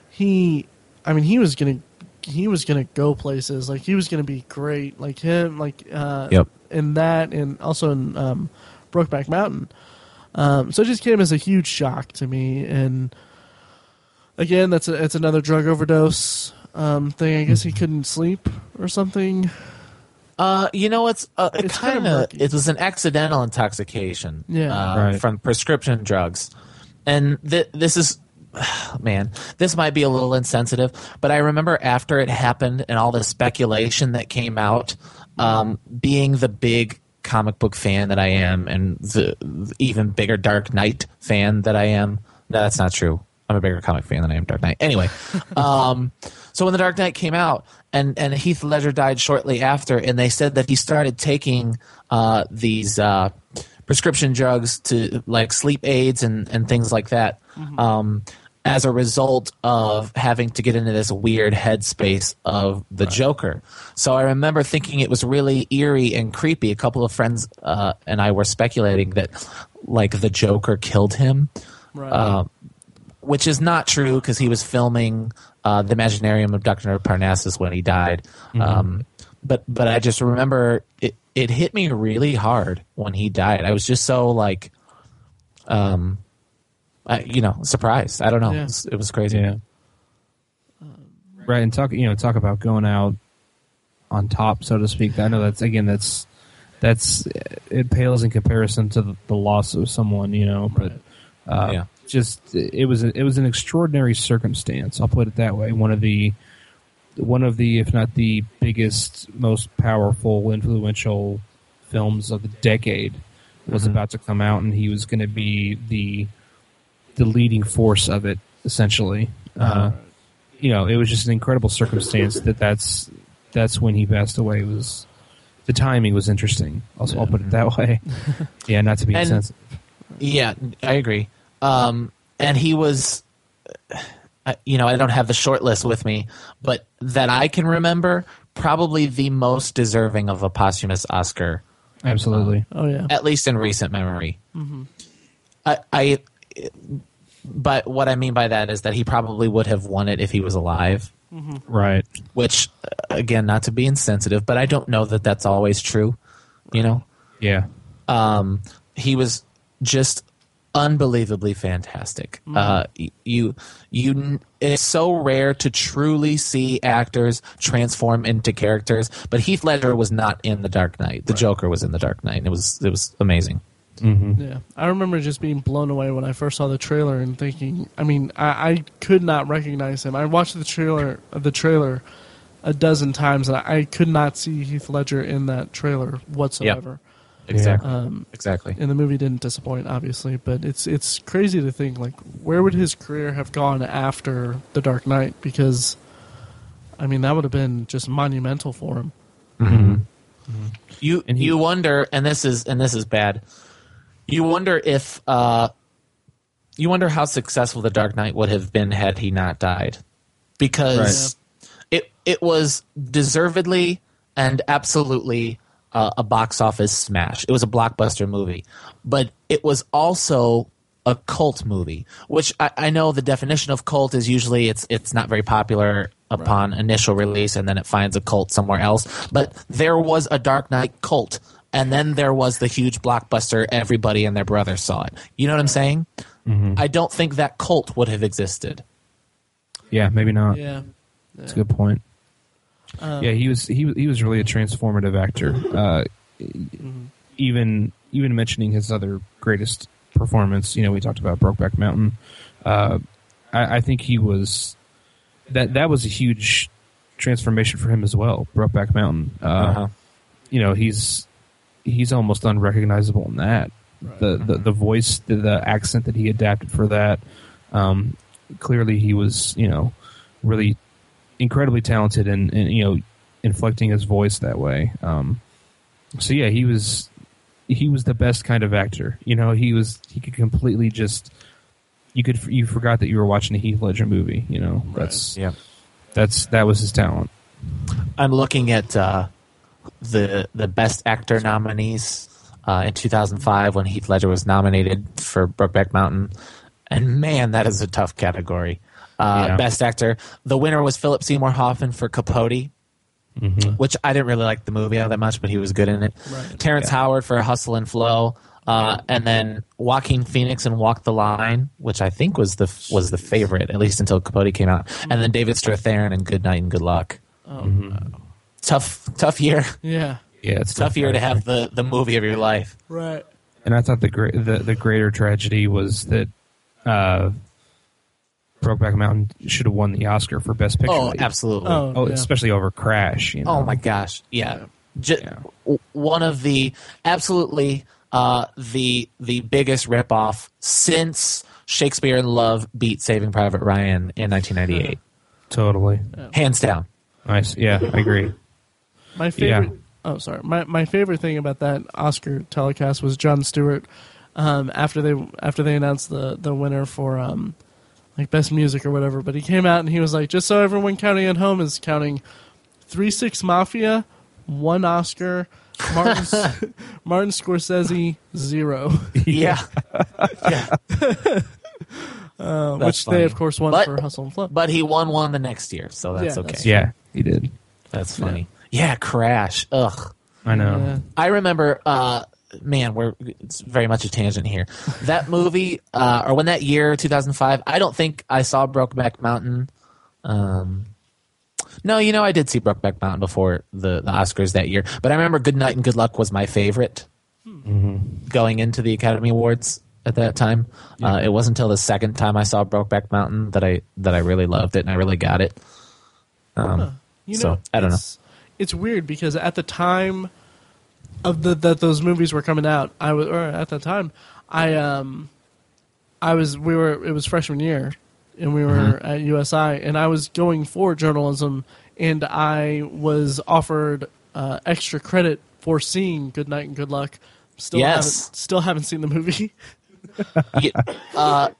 he, I mean, he was gonna he was gonna go places. Like he was gonna be great. Like him, like uh, Yep. in that, and also in um, Brokeback Mountain. Um, so it just came as a huge shock to me, and again, that's a, it's another drug overdose um, thing. I guess he couldn't sleep or something. Uh, you know, it's uh, it It's kinda kind of murky. it was an accidental intoxication. Yeah. uh, Right. from prescription drugs, and th- this is. [SIGHS] Man, this might be a little insensitive, but I remember after it happened and all the speculation that came out, um, being the big comic book fan that I am, and the, the even bigger Dark Knight fan that I am. No, that's not true. I'm a bigger comic fan than I am Dark Knight. Anyway, [LAUGHS] um, so when the Dark Knight came out, and and Heath Ledger died shortly after, and they said that he started taking uh, these uh, prescription drugs to like sleep aids and and things like that. Um, as a result of having to get into this weird headspace of the Joker. So I remember thinking it was really eerie and creepy. A couple of friends uh, and I were speculating that like the Joker killed him Right. uh, which is not true because he was filming uh, the Imaginarium of Dr. Parnassus when he died. Um, but but I just remember it, it hit me really hard when he died. I was just so like, um, I, you know, surprised. I don't know. Yeah. It, was, it was crazy. Yeah. Right, and talk you know talk about going out on top, so to speak. I know that's again that's that's it pales in comparison to the, the loss of someone, you know. But uh, Yeah. Just it was a, it was an extraordinary circumstance. I'll put it that way. One of the one of the if not the biggest, most powerful, influential films of the decade was mm-hmm. about to come out, and he was going to be the the leading force of it, essentially. uh uh-huh. you know, it was just an incredible circumstance that that's that's when he passed away. It was the timing was interesting. I'll, I'll put it mm-hmm. that way. [LAUGHS] yeah, not to be And- insensitive. Yeah, I agree. Um, and he was, uh, you know, I don't have the short list with me, but that I can remember, probably the most deserving of a posthumous Oscar, Absolutely. oh yeah. at least in recent memory. I, I, but what I mean by that is that he probably would have won it if he was alive. Right. Which, uh, again, not to be insensitive, but I don't know that that's always true. You know, Yeah. um, he was just unbelievably fantastic. Uh, you, you, it's so rare to truly see actors transform into characters. But Heath Ledger was not in The Dark Knight. The Joker was in The Dark Knight. And it was, it was amazing. Yeah, I remember just being blown away when I first saw the trailer and thinking. I mean, I, I could not recognize him. I watched the trailer, the trailer, a dozen times, and I, I could not see Heath Ledger in that trailer whatsoever. Exactly. Um, exactly. and the movie didn't disappoint, obviously, but it's it's crazy to think like where would his career have gone after The Dark Knight? Because, I mean, that would have been just monumental for him. You And he- you wonder, and this is and this is bad. You wonder if uh, you wonder how successful the Dark Knight would have been had he not died, because it it was deservedly and absolutely uh, a box office smash. It was a blockbuster movie, but it was also a cult movie, which I, I know the definition of cult is usually it's it's not very popular upon initial release, and then it finds a cult somewhere else. But there was a Dark Knight cult and then there was the huge blockbuster. Everybody and their brother saw it. You know what I'm saying? I don't think that cult would have existed. Yeah, maybe not. Yeah. That's a good point. Yeah, he was he was- he was really a transformative actor. Uh, Even even mentioning his other greatest performance, you know, we talked about Brokeback Mountain. Uh, I, I think he was that that was a huge transformation for him as well. Brokeback Mountain. Uh, Uh-huh. You know, he's he's almost unrecognizable in that. The, the the voice, the, the accent that he adapted for that. Um, clearly, he was you know really incredibly talented and, and you know inflecting his voice that way. Um, so yeah, he was he was the best kind of actor. You know, he was he could completely just you could you forgot that you were watching a Heath Ledger movie. You know, that's Yeah. that's that was his talent. I'm looking at uh, the the best actor nominees uh, in 2005 when Heath Ledger was nominated for Brokeback Mountain, and man, that is a tough category. Uh, Yeah. Best actor, the winner was Philip Seymour Hoffman for Capote, which I didn't really like the movie all that much, but he was good in it. Right. Terrence Howard for Hustle and Flow. Uh, and then Joaquin Phoenix and Walk the Line, which I think was the was the favorite at least until Capote came out, and then David Strathairn and Good Night and Good Luck tough tough year Yeah. Yeah, it's tough year to have the the movie of your life Right. And I thought the great the, the greater tragedy was that uh, Brokeback Mountain should have won the Oscar for Best Picture. oh absolutely Oh, Oh, yeah. especially over Crash. You know? oh my gosh yeah, Ju- Yeah. one of the absolutely uh the the biggest ripoff since Shakespeare in Love beat Saving Private Ryan in 1998 [LAUGHS] Totally. hands down Nice. Yeah, I agree. My favorite. Yeah. Oh, sorry. My my favorite thing about that Oscar telecast was Jon Stewart. Um, after they after they announced the the winner for um, like best music or whatever, but he came out and he was like, just so everyone counting at home is counting, three six Mafia, one Oscar, Martin [LAUGHS] Martin Scorsese zero, [LAUGHS] yeah yeah [LAUGHS] uh, That's which funny. they of course won But- for Hustle and Flow. but he won one the next year so that's Yeah, okay that's- Yeah, he did. that's funny yeah Crash ugh I know. Yeah. I remember, uh, man, we're it's very much a tangent here. That movie, uh, or when that year, 2005, I don't think I saw Brokeback Mountain. Um, no, you know, I did see Brokeback Mountain before the, the Oscars that year, but I remember Good Night and Good Luck was my favorite going into the Academy Awards at that time. Uh, it wasn't until the second time I saw Brokeback Mountain that I that I really loved it and I really got it. Um, You So, I don't know. It's weird because at the time of the that those movies were coming out, I was or at that time, I um, I was we were it was freshman year, and we were Mm-hmm. at USI, and I was going for journalism, and I was offered uh, extra credit for seeing Good Night and Good Luck. Still Yes. haven't still haven't seen the movie. [LAUGHS] you, uh,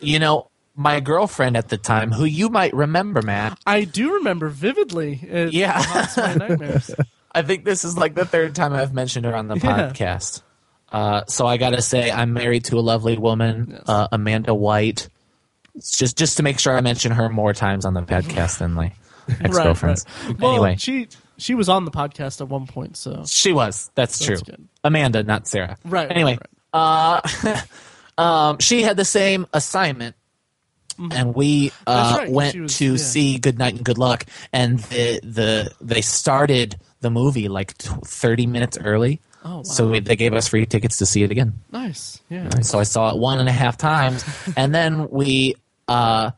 you know, my girlfriend at the time, who you might remember, Matt. I do remember vividly. It Yeah. haunts my nightmares. [LAUGHS] I think this is like the third time I've mentioned her on the [LAUGHS] Yeah. podcast. Uh, so I got to say, I'm married to a lovely woman, Yes. uh, Amanda White. It's just just to make sure I mention her more times on the podcast than my ex girlfriends. Right, right. Well, Anyway, she she was on the podcast at one point, so she was. That's true. That's. Amanda, not Sarah. Right, Anyway, right, uh, [LAUGHS] um, she had the same assignment. And we uh, Mm-hmm. Right, went was- to yeah. see Good Night and Good Luck, and the the they started the movie like t- thirty minutes early. Oh, wow. So we, they gave us free tickets to see it again. nice. Yeah. So I saw it one and a half times, [LAUGHS] and then we. Uh,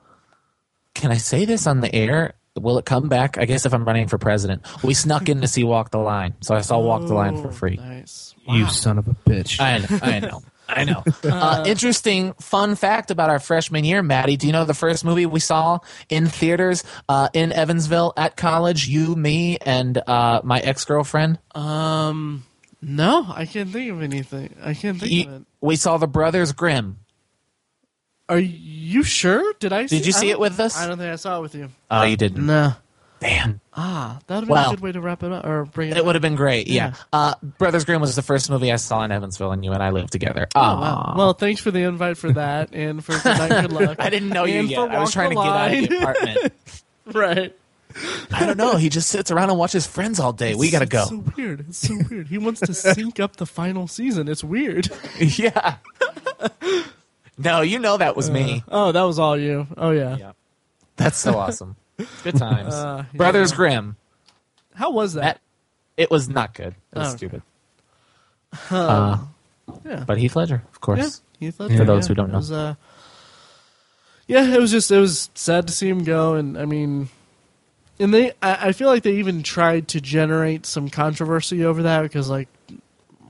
can I say this on the air? Will it come back? I guess if I'm running for president, we snuck in to see Walk the Line, so I saw Walk the Line for Oh, free. Nice. You son of a bitch. I know, I know, [LAUGHS] I know. [LAUGHS] Uh, interesting fun fact about our freshman year, Maddie. Do you know the first movie we saw in theaters uh, in Evansville at college? You, me, and uh, my ex girlfriend. Um, no, I can't think of anything. I can't think of it. We saw The Brothers Grimm. Are you sure? Did I? Did you I see don't- it with us? I don't think I saw it with you. Oh, you didn't. No. Damn. Ah, that would be Well, a good way to wrap it up or bring it. It would have been great. Yeah. Yeah. Uh, Brothers Grimm was the first movie I saw in Evansville, and you and I lived together. Oh, wow. Well, thanks for the invite for that, and for good good luck. [LAUGHS] I didn't know you And yet. I was trying to get out of the apartment. [LAUGHS] right. I don't know. He just sits around and watches Friends all day. we gotta It's go. so weird. It's so weird. He wants to sync up the final season. It's weird. [LAUGHS] yeah. no, you know that was me. Oh, that was all you. Oh yeah. Yeah. That's so awesome. Good times. Uh, yeah. Brothers Grimm. How was that? That it was not good. It was Oh, okay. stupid. Uh, yeah. but Heath Ledger, of yeah. course. Heath Ledger, For those yeah. who don't It know. was, uh, yeah, it was just it was sad to see him go, and I mean, and they I, I feel like they even tried to generate some controversy over that because like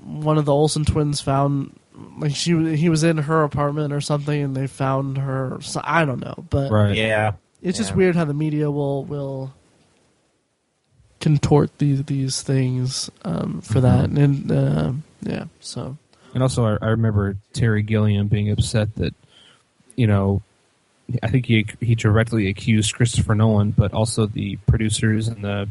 one of the Olsen twins found like she he was in her apartment or something, and they found her. So, I don't know, but Right. Yeah. It's just weird how the media will will contort these these things um, for that, and uh, yeah, so. And also, I, I remember Terry Gilliam being upset that, you know, I think he he directly accused Christopher Nolan, but also the producers and the,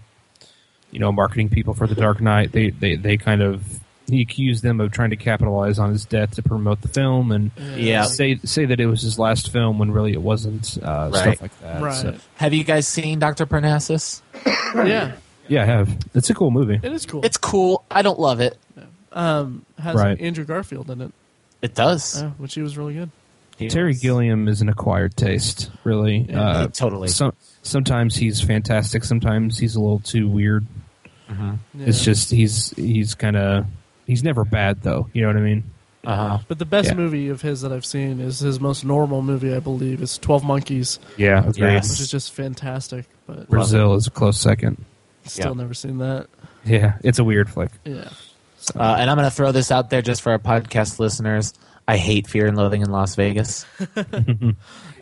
you know, marketing people for The Dark Knight. They they they kind of he accused them of trying to capitalize on his death to promote the film and Yeah. say say that it was his last film when really it wasn't. Uh, Right. Stuff like that. right, So, Have you guys seen Dr. Parnassus? [COUGHS] yeah, yeah, I have. It's a cool movie. it is cool. It's cool. I don't love it. um has Right. Andrew Garfield in it, It does. uh, which he was really good. He Terry was- Gilliam is an acquired taste, really. Yeah. Uh, totally. some, sometimes he's fantastic. Sometimes he's a little too weird. It's Yeah. just he's he's kind of he's never bad though. You know what I mean? Uh-huh. But the best Yeah. movie of his that I've seen is his most normal movie, I believe, is Twelve Monkeys, Yeah, agreed. Yes. which is just fantastic. But Brazil is a close second. still Yeah. never seen that. Yeah, it's a weird flick. Yeah, Uh, and I'm going to throw this out there just for our podcast listeners. I hate Fear and Loathing in Las Vegas. [LAUGHS]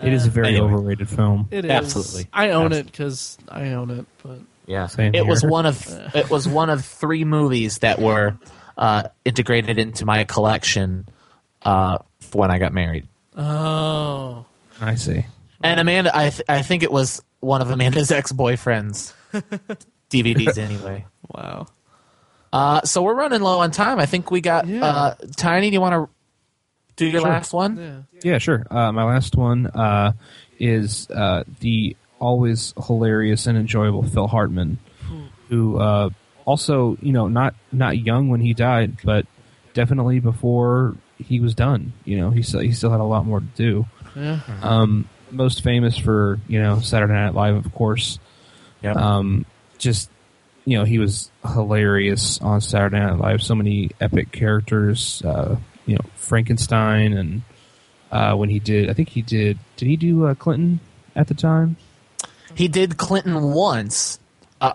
It is a very Anyway. overrated film. it is. Absolutely. I own Absolutely. it because I own it. But Yeah, Same it was one of [LAUGHS] it was one of three movies that were uh, integrated into my collection uh, when I got married. oh, I see. And Amanda, I th- I think it was one of Amanda's [LAUGHS] ex boyfriends DVDs anyway. wow. Uh, so we're running low on time. I think we got Yeah. uh, Tiny. Do you want to do your Sure. last one? Yeah. Yeah, sure. Uh, my last one uh, is uh, the always hilarious and enjoyable Phil Hartman, who uh, also, you know, not not young when he died, but definitely before he was done. You know, he still he still had a lot more to do. Yeah. Um, most famous for you know Saturday Night Live, of course. Yep. Um, just you know, he was hilarious on Saturday Night Live. So many epic characters. Uh, you know, Frankenstein, and uh, when he did, I think he did. Did he do uh, Clinton at the time? He did Clinton once,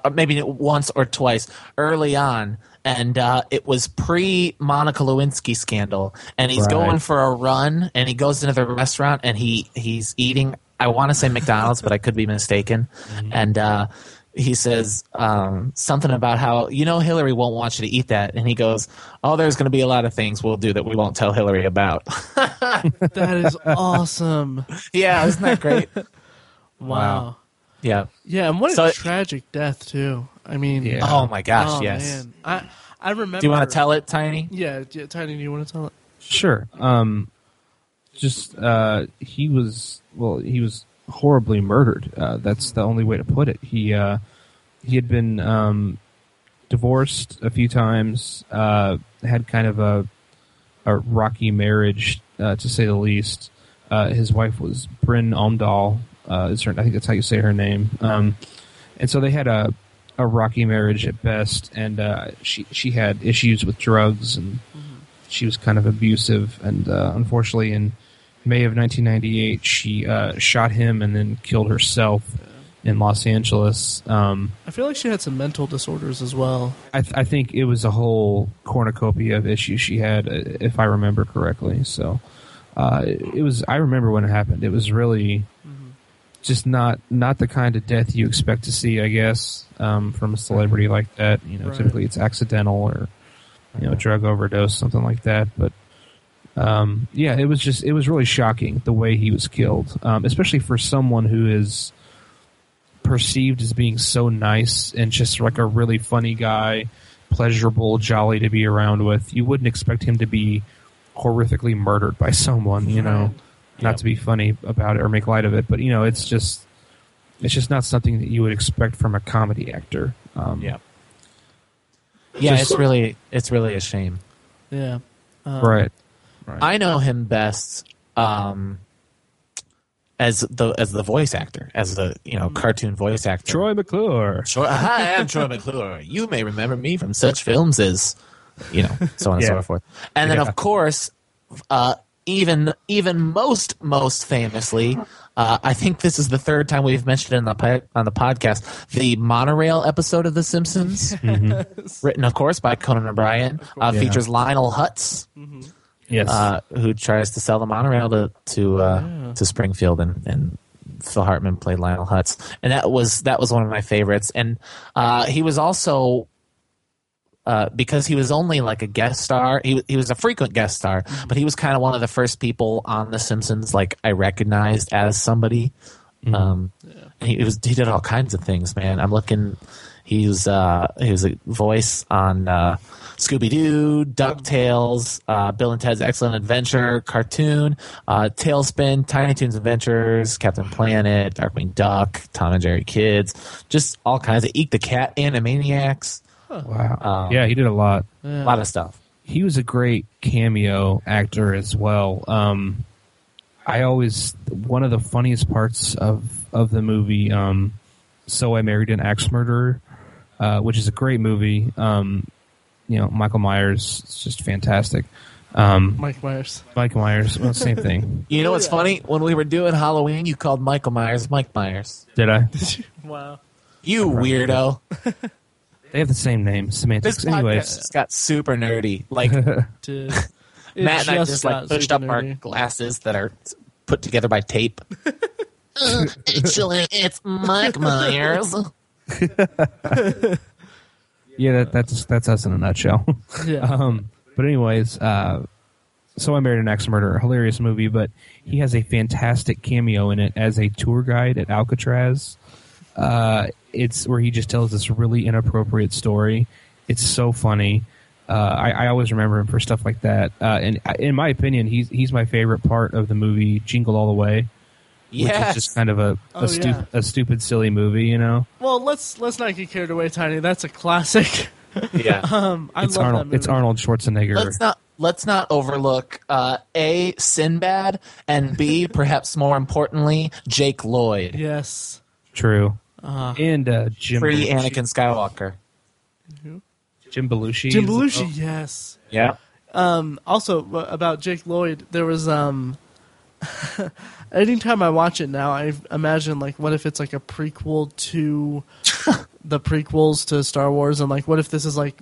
uh, maybe once or twice early on, and uh, it was pre Monica Lewinsky scandal. And he's Right. going for a run, and he goes into the restaurant, and he he's eating. I want to say McDonald's, but I could be mistaken. And uh, he says um, something about how you know Hillary won't want you to eat that, and he goes, "Oh, there's going to be a lot of things we'll do that we won't tell Hillary about." [LAUGHS] That is awesome. [LAUGHS] yeah, isn't that great? [LAUGHS] Wow. Yeah. Yeah, and what a tragic death too. I mean, Yeah. Oh my gosh, oh, yes. man. I I remember. Do you want to tell it, Tiny? Yeah, yeah, Tiny. Do you want to tell it? Sure. Um, just uh, he was well, he was horribly murdered. Uh, that's the only way to put it. He uh, he had been um, divorced a few times. Uh, had kind of a a rocky marriage, uh, to say the least. Uh, his wife was Brynn Omdahl. Uh, is her, I think that's how you say her name. Um, and so they had a a rocky marriage at best, and uh, she she had issues with drugs, and she was kind of abusive. And uh, unfortunately, in May of 1998, she uh, shot him and then killed herself in Los Angeles. Um, I feel like she had some mental disorders as well. I, th- I think it was a whole cornucopia of issues she had, uh, if I remember correctly. So uh, it, it was. I remember when it happened. It was really just not not the kind of death you expect to see. I guess um, from a celebrity like that. You know, Right. typically it's accidental or you know drug overdose, something like that. But um, yeah, it was just it was really shocking the way he was killed, um, especially for someone who is perceived as being so nice and just like a really funny guy, pleasurable, jolly to be around with. You wouldn't expect him to be horrifically murdered by someone, you know. Right. Not Yep. to be funny about it or make light of it, but you know, it's just it's just not something that you would expect from a comedy actor. Um, Yeah. Yeah, Just- it's really it's really a shame. Yeah. Um, right. Right. I know him best um, as the as the voice actor, as the you know cartoon voice actor. Troy McClure. Troy, hi, I'm Troy McClure. You may remember me from such films as, you know, so on and Yeah. so forth. And then, of course, uh, even even most most famously, uh, I think this is the third time we've mentioned it in the pi- on the podcast. The monorail episode of The Simpsons, [LAUGHS] written of course by Conan O'Brien, uh, Yeah. features Lionel Hutz, Yes. uh, who tries to sell the monorail to to uh, to Springfield, and, and Phil Hartman played Lionel Hutz, and that was that was one of my favorites. And uh, he was also uh, because he was only like a guest star. He he was a frequent guest star, but he was kind of one of the first people on The Simpsons like I recognized as somebody. Um, and he was he did all kinds of things, man. I'm looking. He was uh, he was a voice on uh, Scooby Doo, Ducktales, uh, Bill and Ted's Excellent Adventure cartoon, uh, TaleSpin, Tiny Toons Adventures, Captain Planet, Darkwing Duck, Tom and Jerry Kids, just all kinds of Eek the Cat, Animaniacs, wow. um, yeah, he did a lot. a lot of stuff. he was a great cameo actor as well. Um, I always one of the funniest parts of of the movie. Um, so I married an axe murderer, uh, which is a great movie. Um, you know, Michael Myers is just fantastic. Um, Mike Myers. Michael Myers, well, same thing. [LAUGHS] You know what's Yeah. funny? When we were doing Halloween, you called Michael Myers Mike Myers. Did I? [LAUGHS] Wow. You weirdo. [LAUGHS] They have the same name, semantics. This podcast Anyways, just got super nerdy. Like [LAUGHS] To, Matt and I just just like pushed up super our glasses that are put together by tape. [LAUGHS] Uh, actually, it's Mike Myers. [LAUGHS] yeah, that, that's that's us in a nutshell. Yeah. Um, but anyways, uh, so I married an ex murderer, hilarious movie, but he has a fantastic cameo in it as a tour guide at Alcatraz. Uh, it's where he just tells this really inappropriate story. It's so funny. Uh, I, I always remember him for stuff like that. Uh, and in my opinion, he's he's my favorite part of the movie Jingle All the Way, which is just kind of a a, Oh, stu- yeah. a stupid, silly movie, you know. well, let's let's not get carried away, Tiny. That's a classic. [LAUGHS] yeah. [LAUGHS] Um, I It's love Arnold. that movie. It's Arnold Schwarzenegger. Let's not let's not overlook uh, a Sinbad and b [LAUGHS] perhaps more importantly Jake Lloyd, Yes. True. Uh, and uh, Jim pretty Belushi. Anakin Skywalker. Jim Belushi. Jim is- Belushi. Yes. Yeah. Um, also about Jake Lloyd, there was um. [LAUGHS] anytime I watch it now, I imagine like, what if it's like a prequel to [LAUGHS] the prequels to Star Wars, and like, what if this is like.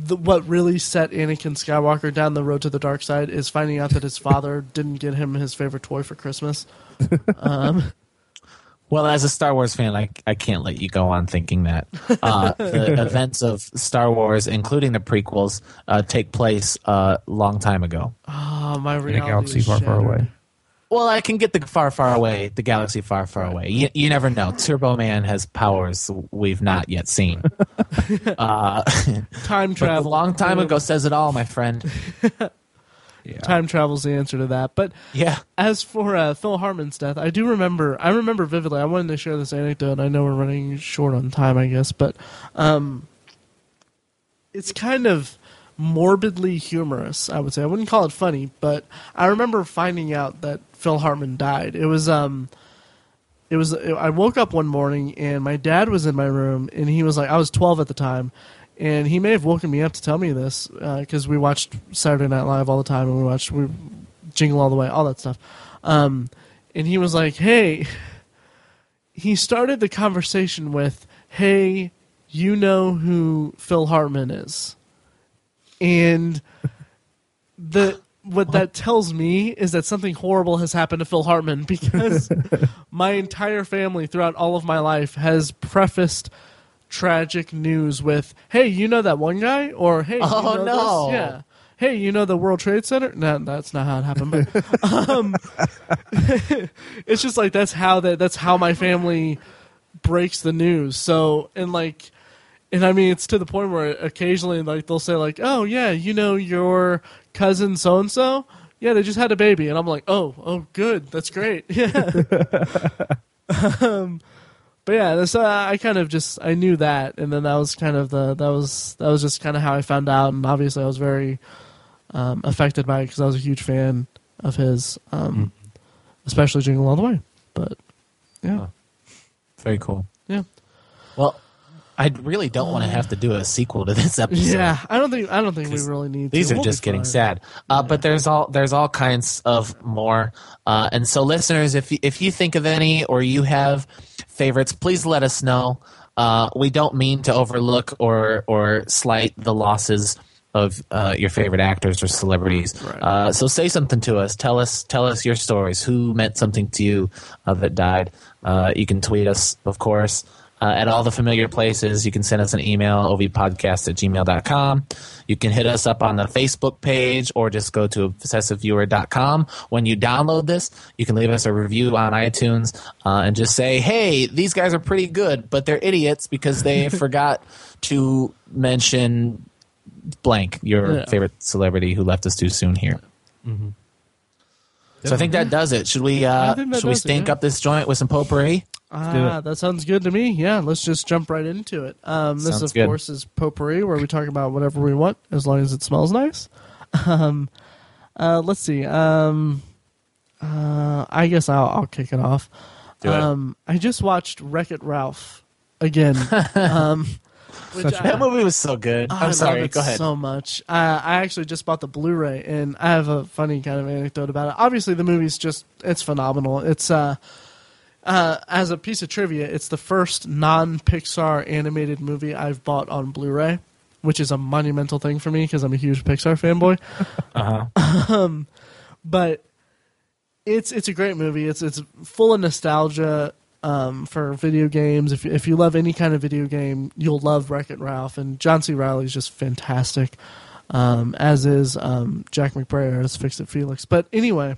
The, what really set Anakin Skywalker down the road to the dark side is finding out that his father [LAUGHS] didn't get him his favorite toy for Christmas. Um, Well, as a Star Wars fan, I, I can't let you go on thinking that. Uh, the [LAUGHS] events of Star Wars, including the prequels, uh, take place a long time ago. oh, my in a galaxy is far, far away. Well, I can get the far, far away, the galaxy far, far away. You, you never know. Turbo Man has powers we've not yet seen. [LAUGHS] uh, [LAUGHS] Time travel. a long time ago says it all, my friend. Yeah. Time travel's the answer to that. But Yeah. as for uh, Phil Hartman's death, I do remember. I remember vividly. I wanted to share this anecdote. I know we're running short on time, I guess, but um, it's kind of morbidly humorous. I would say I wouldn't call it funny, but I remember finding out that Phil Hartman died. It was um, it was. I woke up one morning and my dad was in my room, and he was like, I was 12 at the time. And he may have woken me up to tell me this because we watched Saturday Night Live all the time, and we watched we Jingle All the Way, all that stuff. Um, and he was like, "Hey," [LAUGHS] he started the conversation with, "Hey, you know who Phil Hartman is," and [LAUGHS] the what that tells me is that something horrible has happened to Phil Hartman [LAUGHS] because my entire family throughout all of my life has prefaced tragic news with, "Hey, you know that one guy?" or "Hey, Oh, you know no. this? yeah." Hey, you know the World Trade Center? No, that's not how it happened. But [LAUGHS] um, [LAUGHS] it's just like that's how that that's how my family breaks the news. So and like, and I mean it's to the point where occasionally like they'll say like, "Oh yeah, you know your cousin so and so." Yeah, they just had a baby, and I'm like, oh, oh, good, that's great. [LAUGHS] Yeah, um, but yeah, so I kind of just I knew that, and then that was kind of the that was that was just kind of how I found out, and obviously I was very um, affected by it because I was a huge fan of his, um, especially Jingle All the Way. But yeah, Oh. Very cool. yeah, Well, I really don't want to have to do a sequel to this episode. yeah. I don't think I don't think we really need. These to. are We'll just getting fine. sad. Uh, But there's all there's all kinds of more. Uh, and so, listeners, if you, if you think of any or you have favorites, please let us know. Uh, we don't mean to overlook or or slight the losses of uh, your favorite actors or celebrities. Right. Uh, so say something to us. Tell us tell us your stories. Who meant something to you uh, that died? Uh, you can tweet us, of course. Uh, at all the familiar places, you can send us an email, ovpodcast at gmail.com. You can hit us up on the Facebook page or just go to obsessiveviewer.com. When you download this, you can leave us a review on iTunes uh, and just say, hey, these guys are pretty good, but they're idiots because they [LAUGHS] forgot to mention blank, your Yeah. favorite celebrity who left us too soon here. So I think that does it. Should we uh, I think that should we does it, stink yeah. up this joint with some potpourri? Ah, that sounds good to me. Yeah, let's just jump right into it. Um, this, Sounds of good. course, is potpourri, where we talk about whatever we want, as long as it smells nice. [LAUGHS] Um, uh, let's see. Um, uh, I guess I'll, I'll kick it off. Do it. Um, I just watched Wreck It Ralph again. [LAUGHS] um, which I- That movie was so good. I I'm sorry. love it Go ahead. so much. Uh, I actually just bought the Blu-ray, and I have a funny kind of anecdote about it. Obviously, the movie's just it's phenomenal. It's uh, uh, as a piece of trivia, it's the first non-Pixar animated movie I've bought on Blu-ray, which is a monumental thing for me because I'm a huge Pixar fanboy. [LAUGHS] uh-huh. [LAUGHS] but it's it's a great movie. It's it's full of nostalgia um, for video games. If if you love any kind of video game, you'll love Wreck It Ralph. And John C. Reilly is just fantastic, um, as is um, Jack McBrayer as Fix It Felix. But anyway,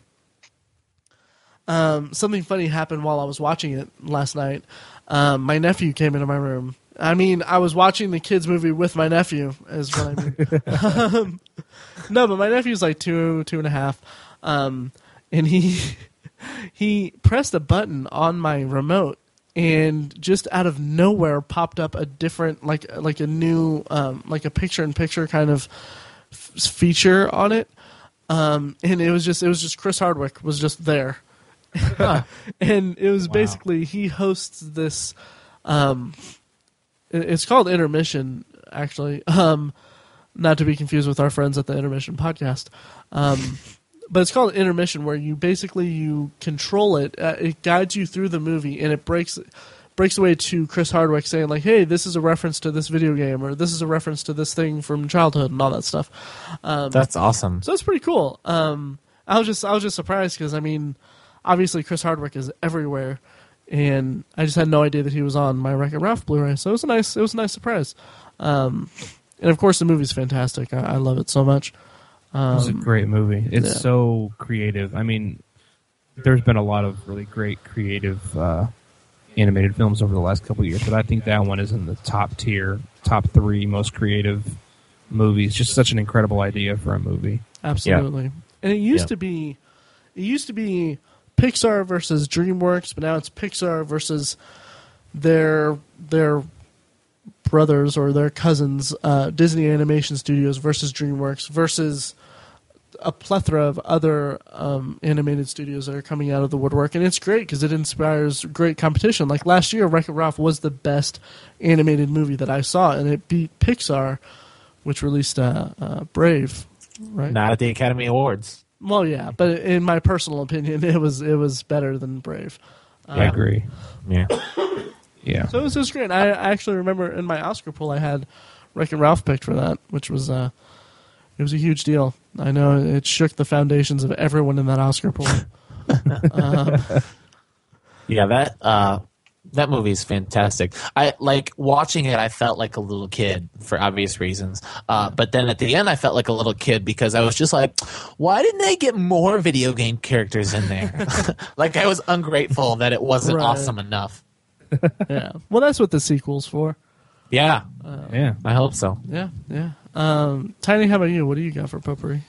um, something funny happened while I was watching it last night. Um, my nephew came into my room. I mean, I was watching the kids' movie with my nephew, is what I mean. [LAUGHS] [LAUGHS] no, but my nephew's like two, two and a half, um, and he he pressed a button on my remote, and just out of nowhere popped up a different, like like a new, um, like a picture-in-picture kind of f- feature on it, um, and it was just it was just Chris Hardwick was just there, [LAUGHS] and it was basically he hosts this. Um, it's called intermission, actually. Um, not to be confused with our friends at the intermission podcast. But it's called intermission, where you basically you control it. Uh, it guides you through the movie, and it breaks breaks away to Chris Hardwick saying like, "Hey, this is a reference to this video game, or this is a reference to this thing from childhood, and all that stuff." Um, That's awesome. so it's pretty cool. Um, I was just I was just surprised because I mean, obviously Chris Hardwick is everywhere, and I just had no idea that he was on my Wreck-It Ralph Blu-ray. So it was a nice it was a nice surprise. Um, and of course the movie's fantastic. I, I love it so much. It's a great movie. It's yeah. so creative. I mean, there's been a lot of really great creative uh, animated films over the last couple of years, but I think that one is in the top tier, top three most creative movies. Just such an incredible idea for a movie. Absolutely. And it used Yeah. to be it used to be Pixar versus DreamWorks, but now it's Pixar versus their their brothers or their cousins, uh, Disney Animation Studios versus DreamWorks versus a plethora of other um, animated studios that are coming out of the woodwork, and it's great because it inspires great competition. Like last year, Wreck-It Ralph was the best animated movie that I saw, and it beat Pixar, which released uh, uh, Brave, right? Not at the Academy Awards. Well, yeah, but in my personal opinion, [LAUGHS] it was it was better than Brave. I agree. Yeah. Yeah. So it was just great. I, I actually remember in my Oscar poll, I had Wreck-It Ralph picked for that, which was uh, it was a huge deal. I know it shook the foundations of everyone in that Oscar poll. [LAUGHS] Yeah, that uh that movie is fantastic. I like watching it. I felt like a little kid for obvious reasons, uh, but then at the end, I felt like a little kid because I was just like, "Why didn't they get more video game characters in there?" [LAUGHS] like I was ungrateful that it wasn't Right. awesome enough. [LAUGHS] yeah. Well, that's what the sequel's for. Yeah, Yeah. I hope so. Yeah, yeah. Um, Tiny, how about you? What do you got for potpourri?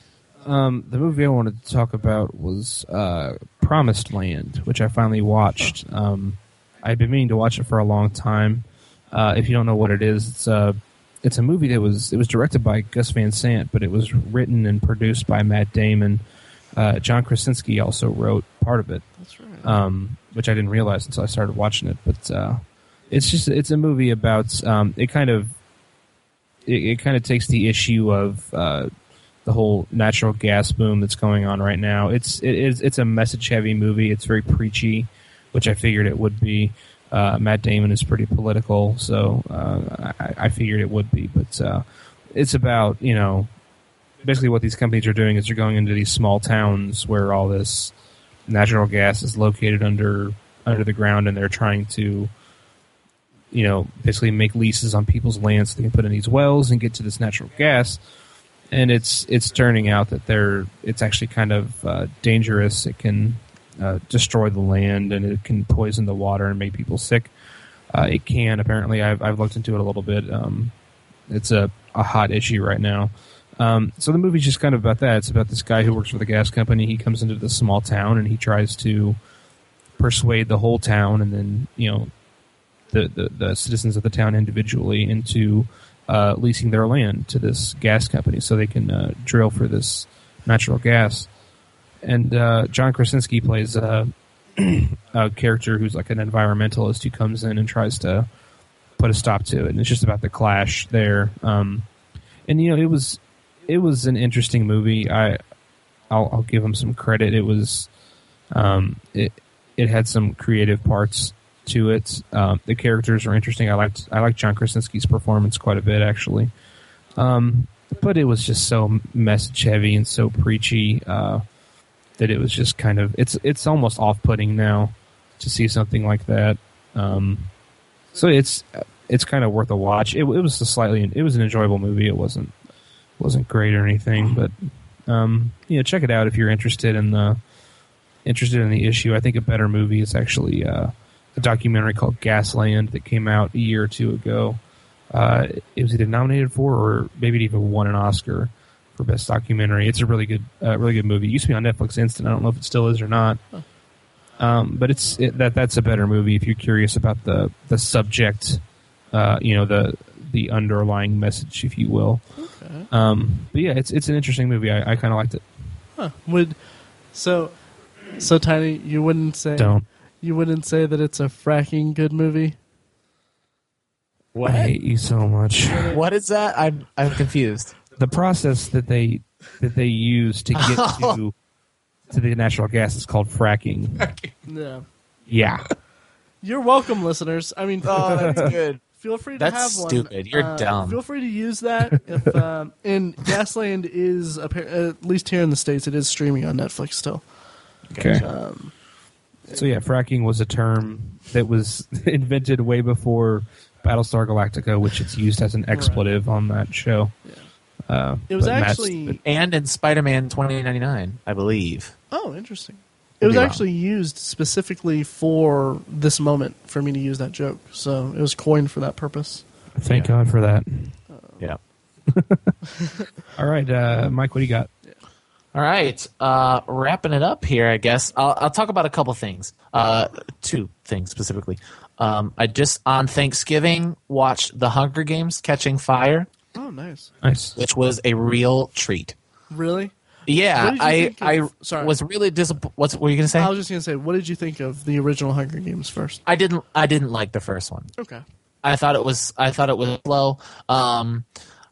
Um, the movie I wanted to talk about was uh, Promised Land, which I finally watched. Um, I've been meaning to watch it for a long time. Uh, if you don't know what it is, it's a it's a movie that was it was directed by Gus Van Sant, but it was written and produced by Matt Damon. Uh, John Krasinski also wrote part of it, That's right. um, which I didn't realize until I started watching it. But uh, it's just it's a movie about um, it kind of it, it kind of takes the issue of uh, the whole natural gas boom that's going on right now. It's it is it's a message heavy movie. It's very preachy, which I figured it would be. Uh, Matt Damon is pretty political, so uh, I, I figured it would be. But uh, it's about you know basically what these companies are doing is they're going into these small towns where all this natural gas is located under under the ground, and they're trying to you know basically make leases on people's land so they can put in these wells and get to this natural gas and it's it's turning out that they're it's actually kind of uh, dangerous. It can uh, destroy the land and it can poison the water and make people sick. Uh, it can apparently. I've I've looked into it a little bit. Um, it's a, a hot issue right now. Um, so the movie's just kind of about that. It's about this guy who works for the gas company. He comes into this small town and he tries to persuade the whole town and then you know the the, the citizens of the town individually into uh, leasing their land to this gas company so they can uh, drill for this natural gas. And uh, John Krasinski plays a, [CLEARS THROAT] a character who's like an environmentalist who comes in and tries to put a stop to it. And it's just about the clash there. Um, and you know, it was it was an interesting movie. I I'll, I'll give him some credit. It was um, it it had some creative parts to it. Um, the characters are interesting. I liked I liked John Krasinski's performance quite a bit actually. Um, but it was just so message heavy and so preachy uh, that it was just kind of it's it's almost off putting now to see something like that. Um, so it's it's kind of worth a watch. It, it was a slightly it was an enjoyable movie. It wasn't wasn't great or anything, but um, you know check it out if you're interested in the interested in the issue. I think a better movie is actually uh, a documentary called Gasland that came out a year or two ago. Uh, it was either nominated for or maybe it even won an Oscar for best documentary. It's a really good, uh, really good movie. It used to be on Netflix Instant. I don't know if it still is or not. Um, but it's it, that that's a better movie if you're curious about the the subject, uh, you know the the underlying message, if you will. Okay. Um, but yeah, it's it's an interesting movie. I, I kind of liked it. Huh. Would so so tiny? You wouldn't say Don't you wouldn't say that it's a fracking good movie. What? I hate you so much. What is that? I'm I'm confused. the process that they that they use to get [LAUGHS] to to the natural gas is called fracking. Yeah. Yeah, You're welcome, listeners. I mean, Oh, that's [LAUGHS] good. feel free to That's have one. stupid. You're Uh, dumb. Feel free to use that. If [LAUGHS] um, and Gasland is appar- at least here in the states, it is streaming on Netflix still. okay. Um, So yeah, fracking was a term that was [LAUGHS] invented way before Battlestar Galactica, which it's used as an expletive on that show. Uh, it was but actually And in Spider-Man 2099, I believe. oh, interesting. It was be wrong. actually used specifically for this moment for me to use that joke. So it was coined for that purpose. Thank Yeah. God for that. Yeah. [LAUGHS] [LAUGHS] All right, uh, Mike, what do you got? All right, uh, wrapping it up here, I guess. I'll, I'll talk about a couple things. Uh, two things specifically. Um, I just on Thanksgiving watched The Hunger Games: Catching Fire, Oh, nice. Nice. which was a real treat. Really? Yeah, What did you I of- I sorry. was really disappointed. What were you gonna say? I was just gonna say, what did you think of the original Hunger Games first? I didn't I didn't like the first one. Okay. I thought it was I thought it was slow. Um,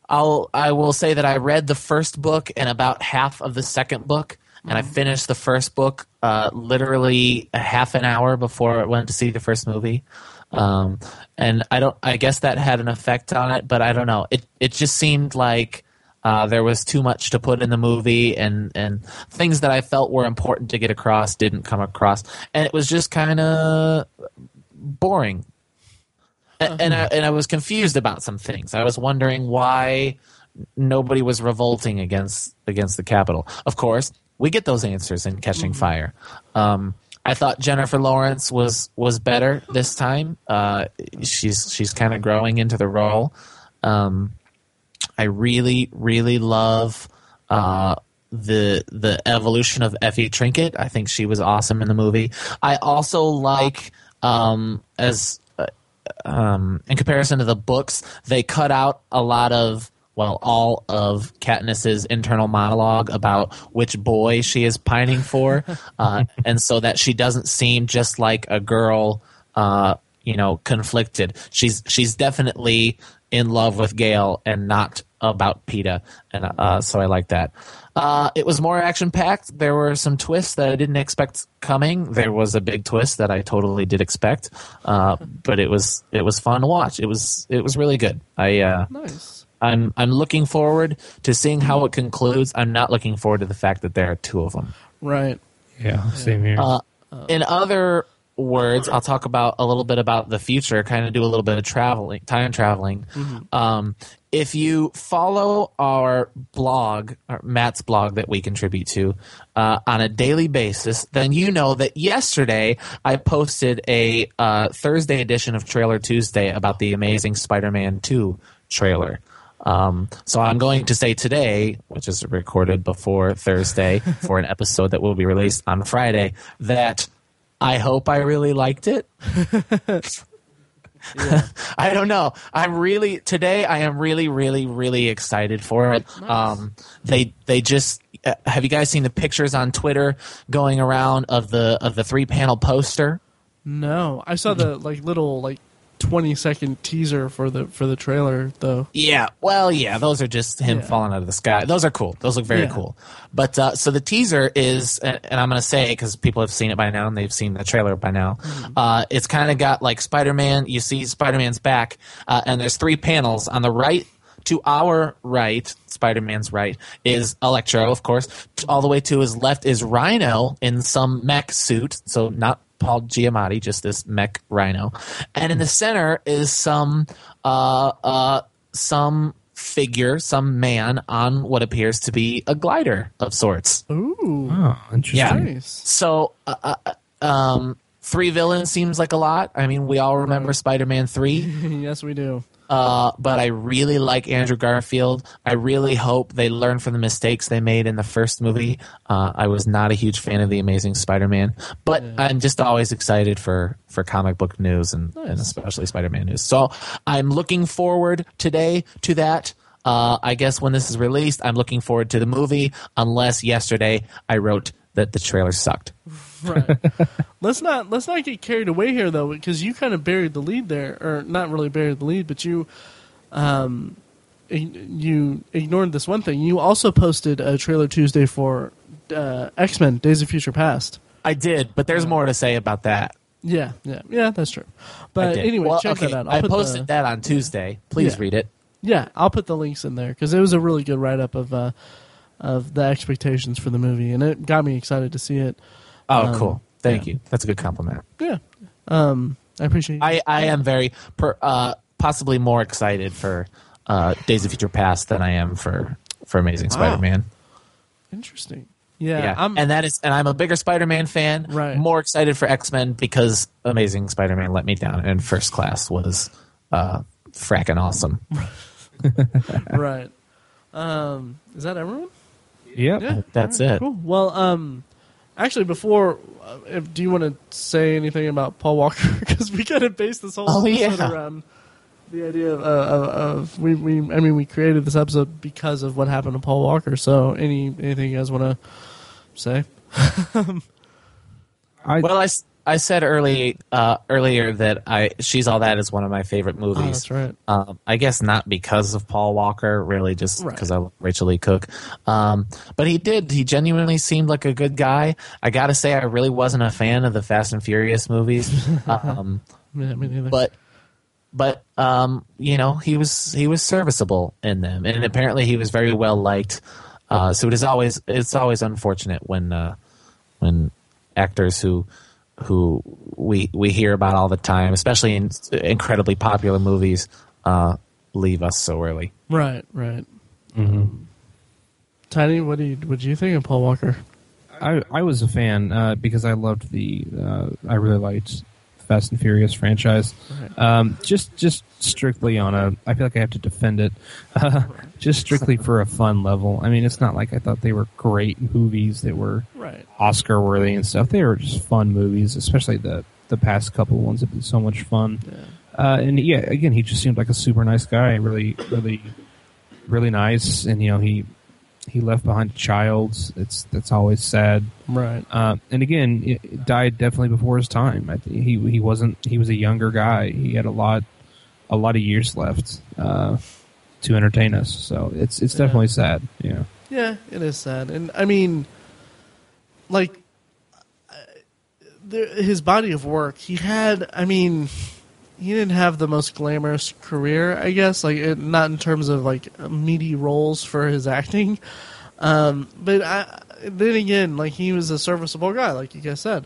I'll I will say that I read the first book and about half of the second book, and I finished the first book uh, literally a half an hour before I went to see the first movie. Um, and I don't I guess that had an effect on it, but I don't know. It it just seemed like. Uh, there was too much to put in the movie, and, and things that I felt were important to get across didn't come across, and it was just kind of boring and, and I and I was confused about some things. I was wondering why nobody was revolting against against the Capitol. Of course, we get those answers in Catching Fire. Um, I thought Jennifer Lawrence was was better this time. Uh, she's she's kind of growing into the role. Um, I really really love. Uh, the the evolution of Effie Trinket. I think she was awesome in the movie. I also like um, as um, in comparison to the books, they cut out a lot of well, all of Katniss's internal monologue about which boy she is pining for, [LAUGHS] uh, and so that she doesn't seem just like a girl, uh, you know, conflicted. She's she's definitely in love with Gale and not about Peeta, and uh, so I like that. Uh, it was more action packed. There were some twists that I didn't expect coming. There was a big twist that I totally did expect, uh, but it was it was fun to watch. It was it was really good. I uh, Nice. I'm I'm looking forward to seeing how it concludes. I'm not looking forward to the fact that there are two of them. Right. Yeah, same here. Uh, in other words, I'll talk about a little bit about the future, kind of do a little bit of traveling, time traveling. Um, if you follow our blog, or Matt's blog that we contribute to, uh, on a daily basis, then you know that yesterday I posted a uh, Thursday edition of Trailer Tuesday about the Amazing Spider-Man 2 trailer. Um, so I'm going to say today, which is recorded before Thursday [LAUGHS] for an episode that will be released on Friday, that I hope I really liked it. [LAUGHS] [LAUGHS] I don't know. I'm really today. I am really, really, really excited for it. Um, they they just uh, have you guys seen the pictures on Twitter going around of the of the three panel poster? No, I saw the like little like twenty second teaser for the for the trailer though. Yeah, well, yeah, those are just him Yeah. falling out of the sky. Those are cool. Those look very Yeah. cool. But uh, so the teaser is, and and I'm going to say because people have seen it by now and they've seen the trailer by now. Mm-hmm. Uh, it's kind of got like Spider-Man. You see Spider-Man's back, uh, and there's three panels on the right. To our right, Spider-Man's right is Electro, of course. All the way to his left is Rhino in some mech suit, so not Paul Giamatti, just this mech Rhino. And in the center is some uh, uh, some figure, some man on what appears to be a glider of sorts. Ooh, oh, interesting. Yeah. So, uh, uh, um, three villains seems like a lot. I mean, we all remember Spider-Man three. [LAUGHS] yes, we do. Uh, but I really like Andrew Garfield. I really hope they learn from the mistakes they made in the first movie. Uh, I was not a huge fan of the Amazing Spider-Man, but I'm just always excited for for comic book news and, and especially Spider-Man news. So I'm looking forward today to that. Uh, I guess when this is released, I'm looking forward to the movie. Unless yesterday I wrote that the trailer sucked. Right. [LAUGHS] let's not let's not get carried away here though, because you kind of buried the lead there, or not really buried the lead, but you, um, you ignored this one thing. You also posted a trailer Tuesday for uh, X Men: Days of Future Past. I did, but there's more to say about that. Yeah, yeah, yeah. That's true. But anyway, Well, check okay, that out. I'll I posted the, that on Tuesday. Please Yeah. read it. Yeah, I'll put the links in there because it was a really good write up of uh, of the expectations for the movie, and it got me excited to see it. Oh, Um, cool. Thank yeah. you. That's a good compliment. Yeah, um, I appreciate. I, I am very per, uh, possibly more excited for uh, Days of Future Past than I am for for Amazing Spider-Man. Interesting. Yeah, Yeah, I'm, and that is, and I'm a bigger Spider-Man fan. Right. More excited for X-Men because Amazing Spider-Man let me down, and First Class was uh, fracking awesome. [LAUGHS] right. Um, is that everyone? Yep. Yeah, That's All right, it. Cool. Well, um, actually, before, uh, if, do you want to say anything about Paul Walker? [LAUGHS] Because we kind of based this whole Oh, episode yeah. around the idea of, uh, of, of we, we. I mean, we created this episode because of what happened to Paul Walker. So, any anything you guys want to say? [LAUGHS] I, Well, I, s- I said early uh, earlier that I She's All That is one of my favorite Oh, movies. that's right. Um, I guess not because of Paul Walker, really, just Right. because I love Rachael Leigh Cook. Um, but he did. He genuinely seemed like a good guy. I got to say, I really wasn't a fan of the Fast and Furious movies. [LAUGHS] um, Yeah, but but um, you know, he was he was serviceable in them, and apparently he was very well liked. Uh, so it is always it's always unfortunate when uh, when actors who who we we hear about all the time, especially in incredibly popular movies, uh, leave us so early. right, right. Tiny, what do you what do you think of Paul Walker? I, I was a fan uh, because I loved the uh, I really liked Fast and Furious franchise. Right. Um, just just strictly on a I feel like I have to defend it. Uh, [LAUGHS] just strictly for a fun level. I mean, it's not like I thought they were great movies that were Right. Oscar worthy and stuff. They were just fun movies, especially the the past couple ones have been so much fun. Uh, and yeah, again, he just seemed like a super nice guy. Really, really, really nice. And you know, he he left behind a child. It's that's always sad. Right. Uh, and again, it died definitely before his time. I think he he wasn't. He was a younger guy. He had a lot a lot of years left uh, to entertain us. So it's it's definitely sad. Yeah. Yeah, it is sad, and I mean, like, the, his body of work. He had. I mean, he didn't have the most glamorous career, I guess. Like, it, not in terms of like meaty roles for his acting. Um, but I, then again, like he was a serviceable guy, like you guys said.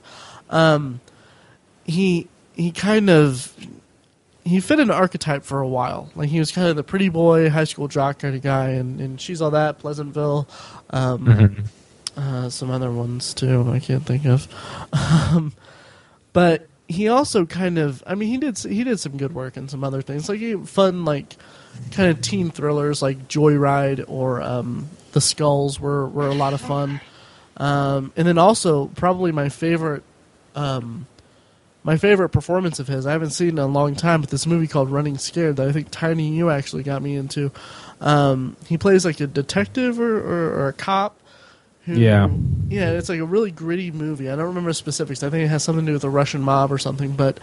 Um, he he kind of he fit an archetype for a while. Like he was kind of the pretty boy, high school jock kind of guy, and, and she's all that Pleasantville, um, uh, some other ones too. I can't think of, um, but he also kind of. I mean, he did he did some good work in some other things, like he, fun like kind of teen thrillers like Joyride or um, The Skulls were were a lot of fun. Um, and then also probably my favorite. Um, my favorite performance of his, I haven't seen in a long time, but this movie called Running Scared that I think Tiny you actually got me into. Um, he plays like a detective or, or, or a cop. Who, Yeah. Yeah, it's like a really gritty movie. I don't remember the specifics. I think it has something to do with the Russian mob or something, but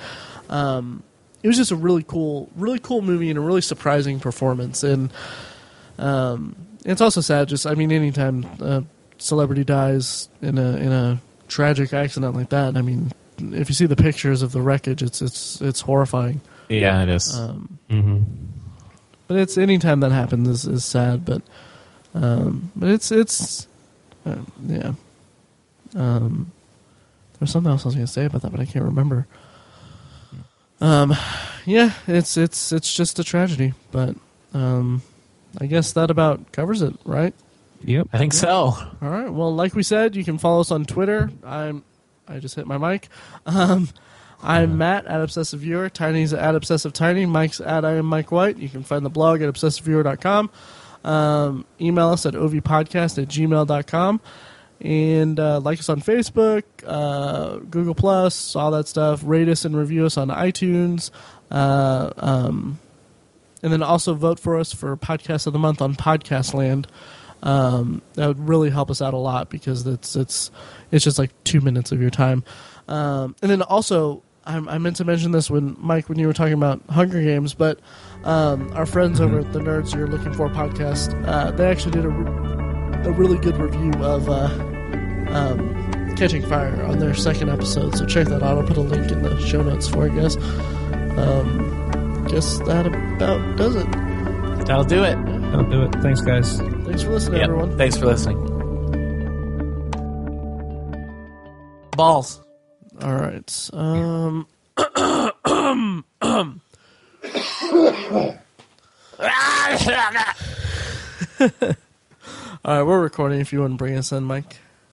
um, it was just a really cool, really cool movie and a really surprising performance. And um, it's also sad. Just I mean, anytime a celebrity dies in a in a tragic accident like that, I mean, if you see the pictures of the wreckage, it's it's it's horrifying. Yeah, it is. Um, Mm-hmm. but it's anytime that happens is, is sad. But um, but it's it's uh, yeah. Um, there's something else I was going to say about that, but I can't remember. Um, yeah, it's it's it's just a tragedy, but um, I guess that about covers it, right? Yep. I think so. All right. Well, like we said, you can follow us on Twitter. I'm. I just hit my mic. Um, I'm Matt at Obsessive Viewer. Tiny's at Obsessive Tiny. Mike's at I am Mike White. You can find the blog at obsessiveviewer.com. Um, email us at ovpodcast at gmail.com. And uh, like us on Facebook, uh, Google Plus, all that stuff. Rate us and review us on iTunes. Uh, um, and then also vote for us for Podcast of the Month on Podcast Land. Um, that would really help us out a lot because it's it's it's just like two minutes of your time. Um, and then also, I, I meant to mention this when Mike when you were talking about Hunger Games, but um, our friends over at the Nerds You're Looking For podcast, uh, they actually did a, re- a really good review of uh, um, Catching Fire on their second episode. So check that out. I'll put a link in the show notes for you guys. Um, guess that about does it. That'll do it. Don't do it. Thanks, guys. Thanks for listening, Yep. everyone. Thanks for listening. Balls. All right. Um. [COUGHS] [COUGHS] All right, we're recording. If you want to bring us in, Mike.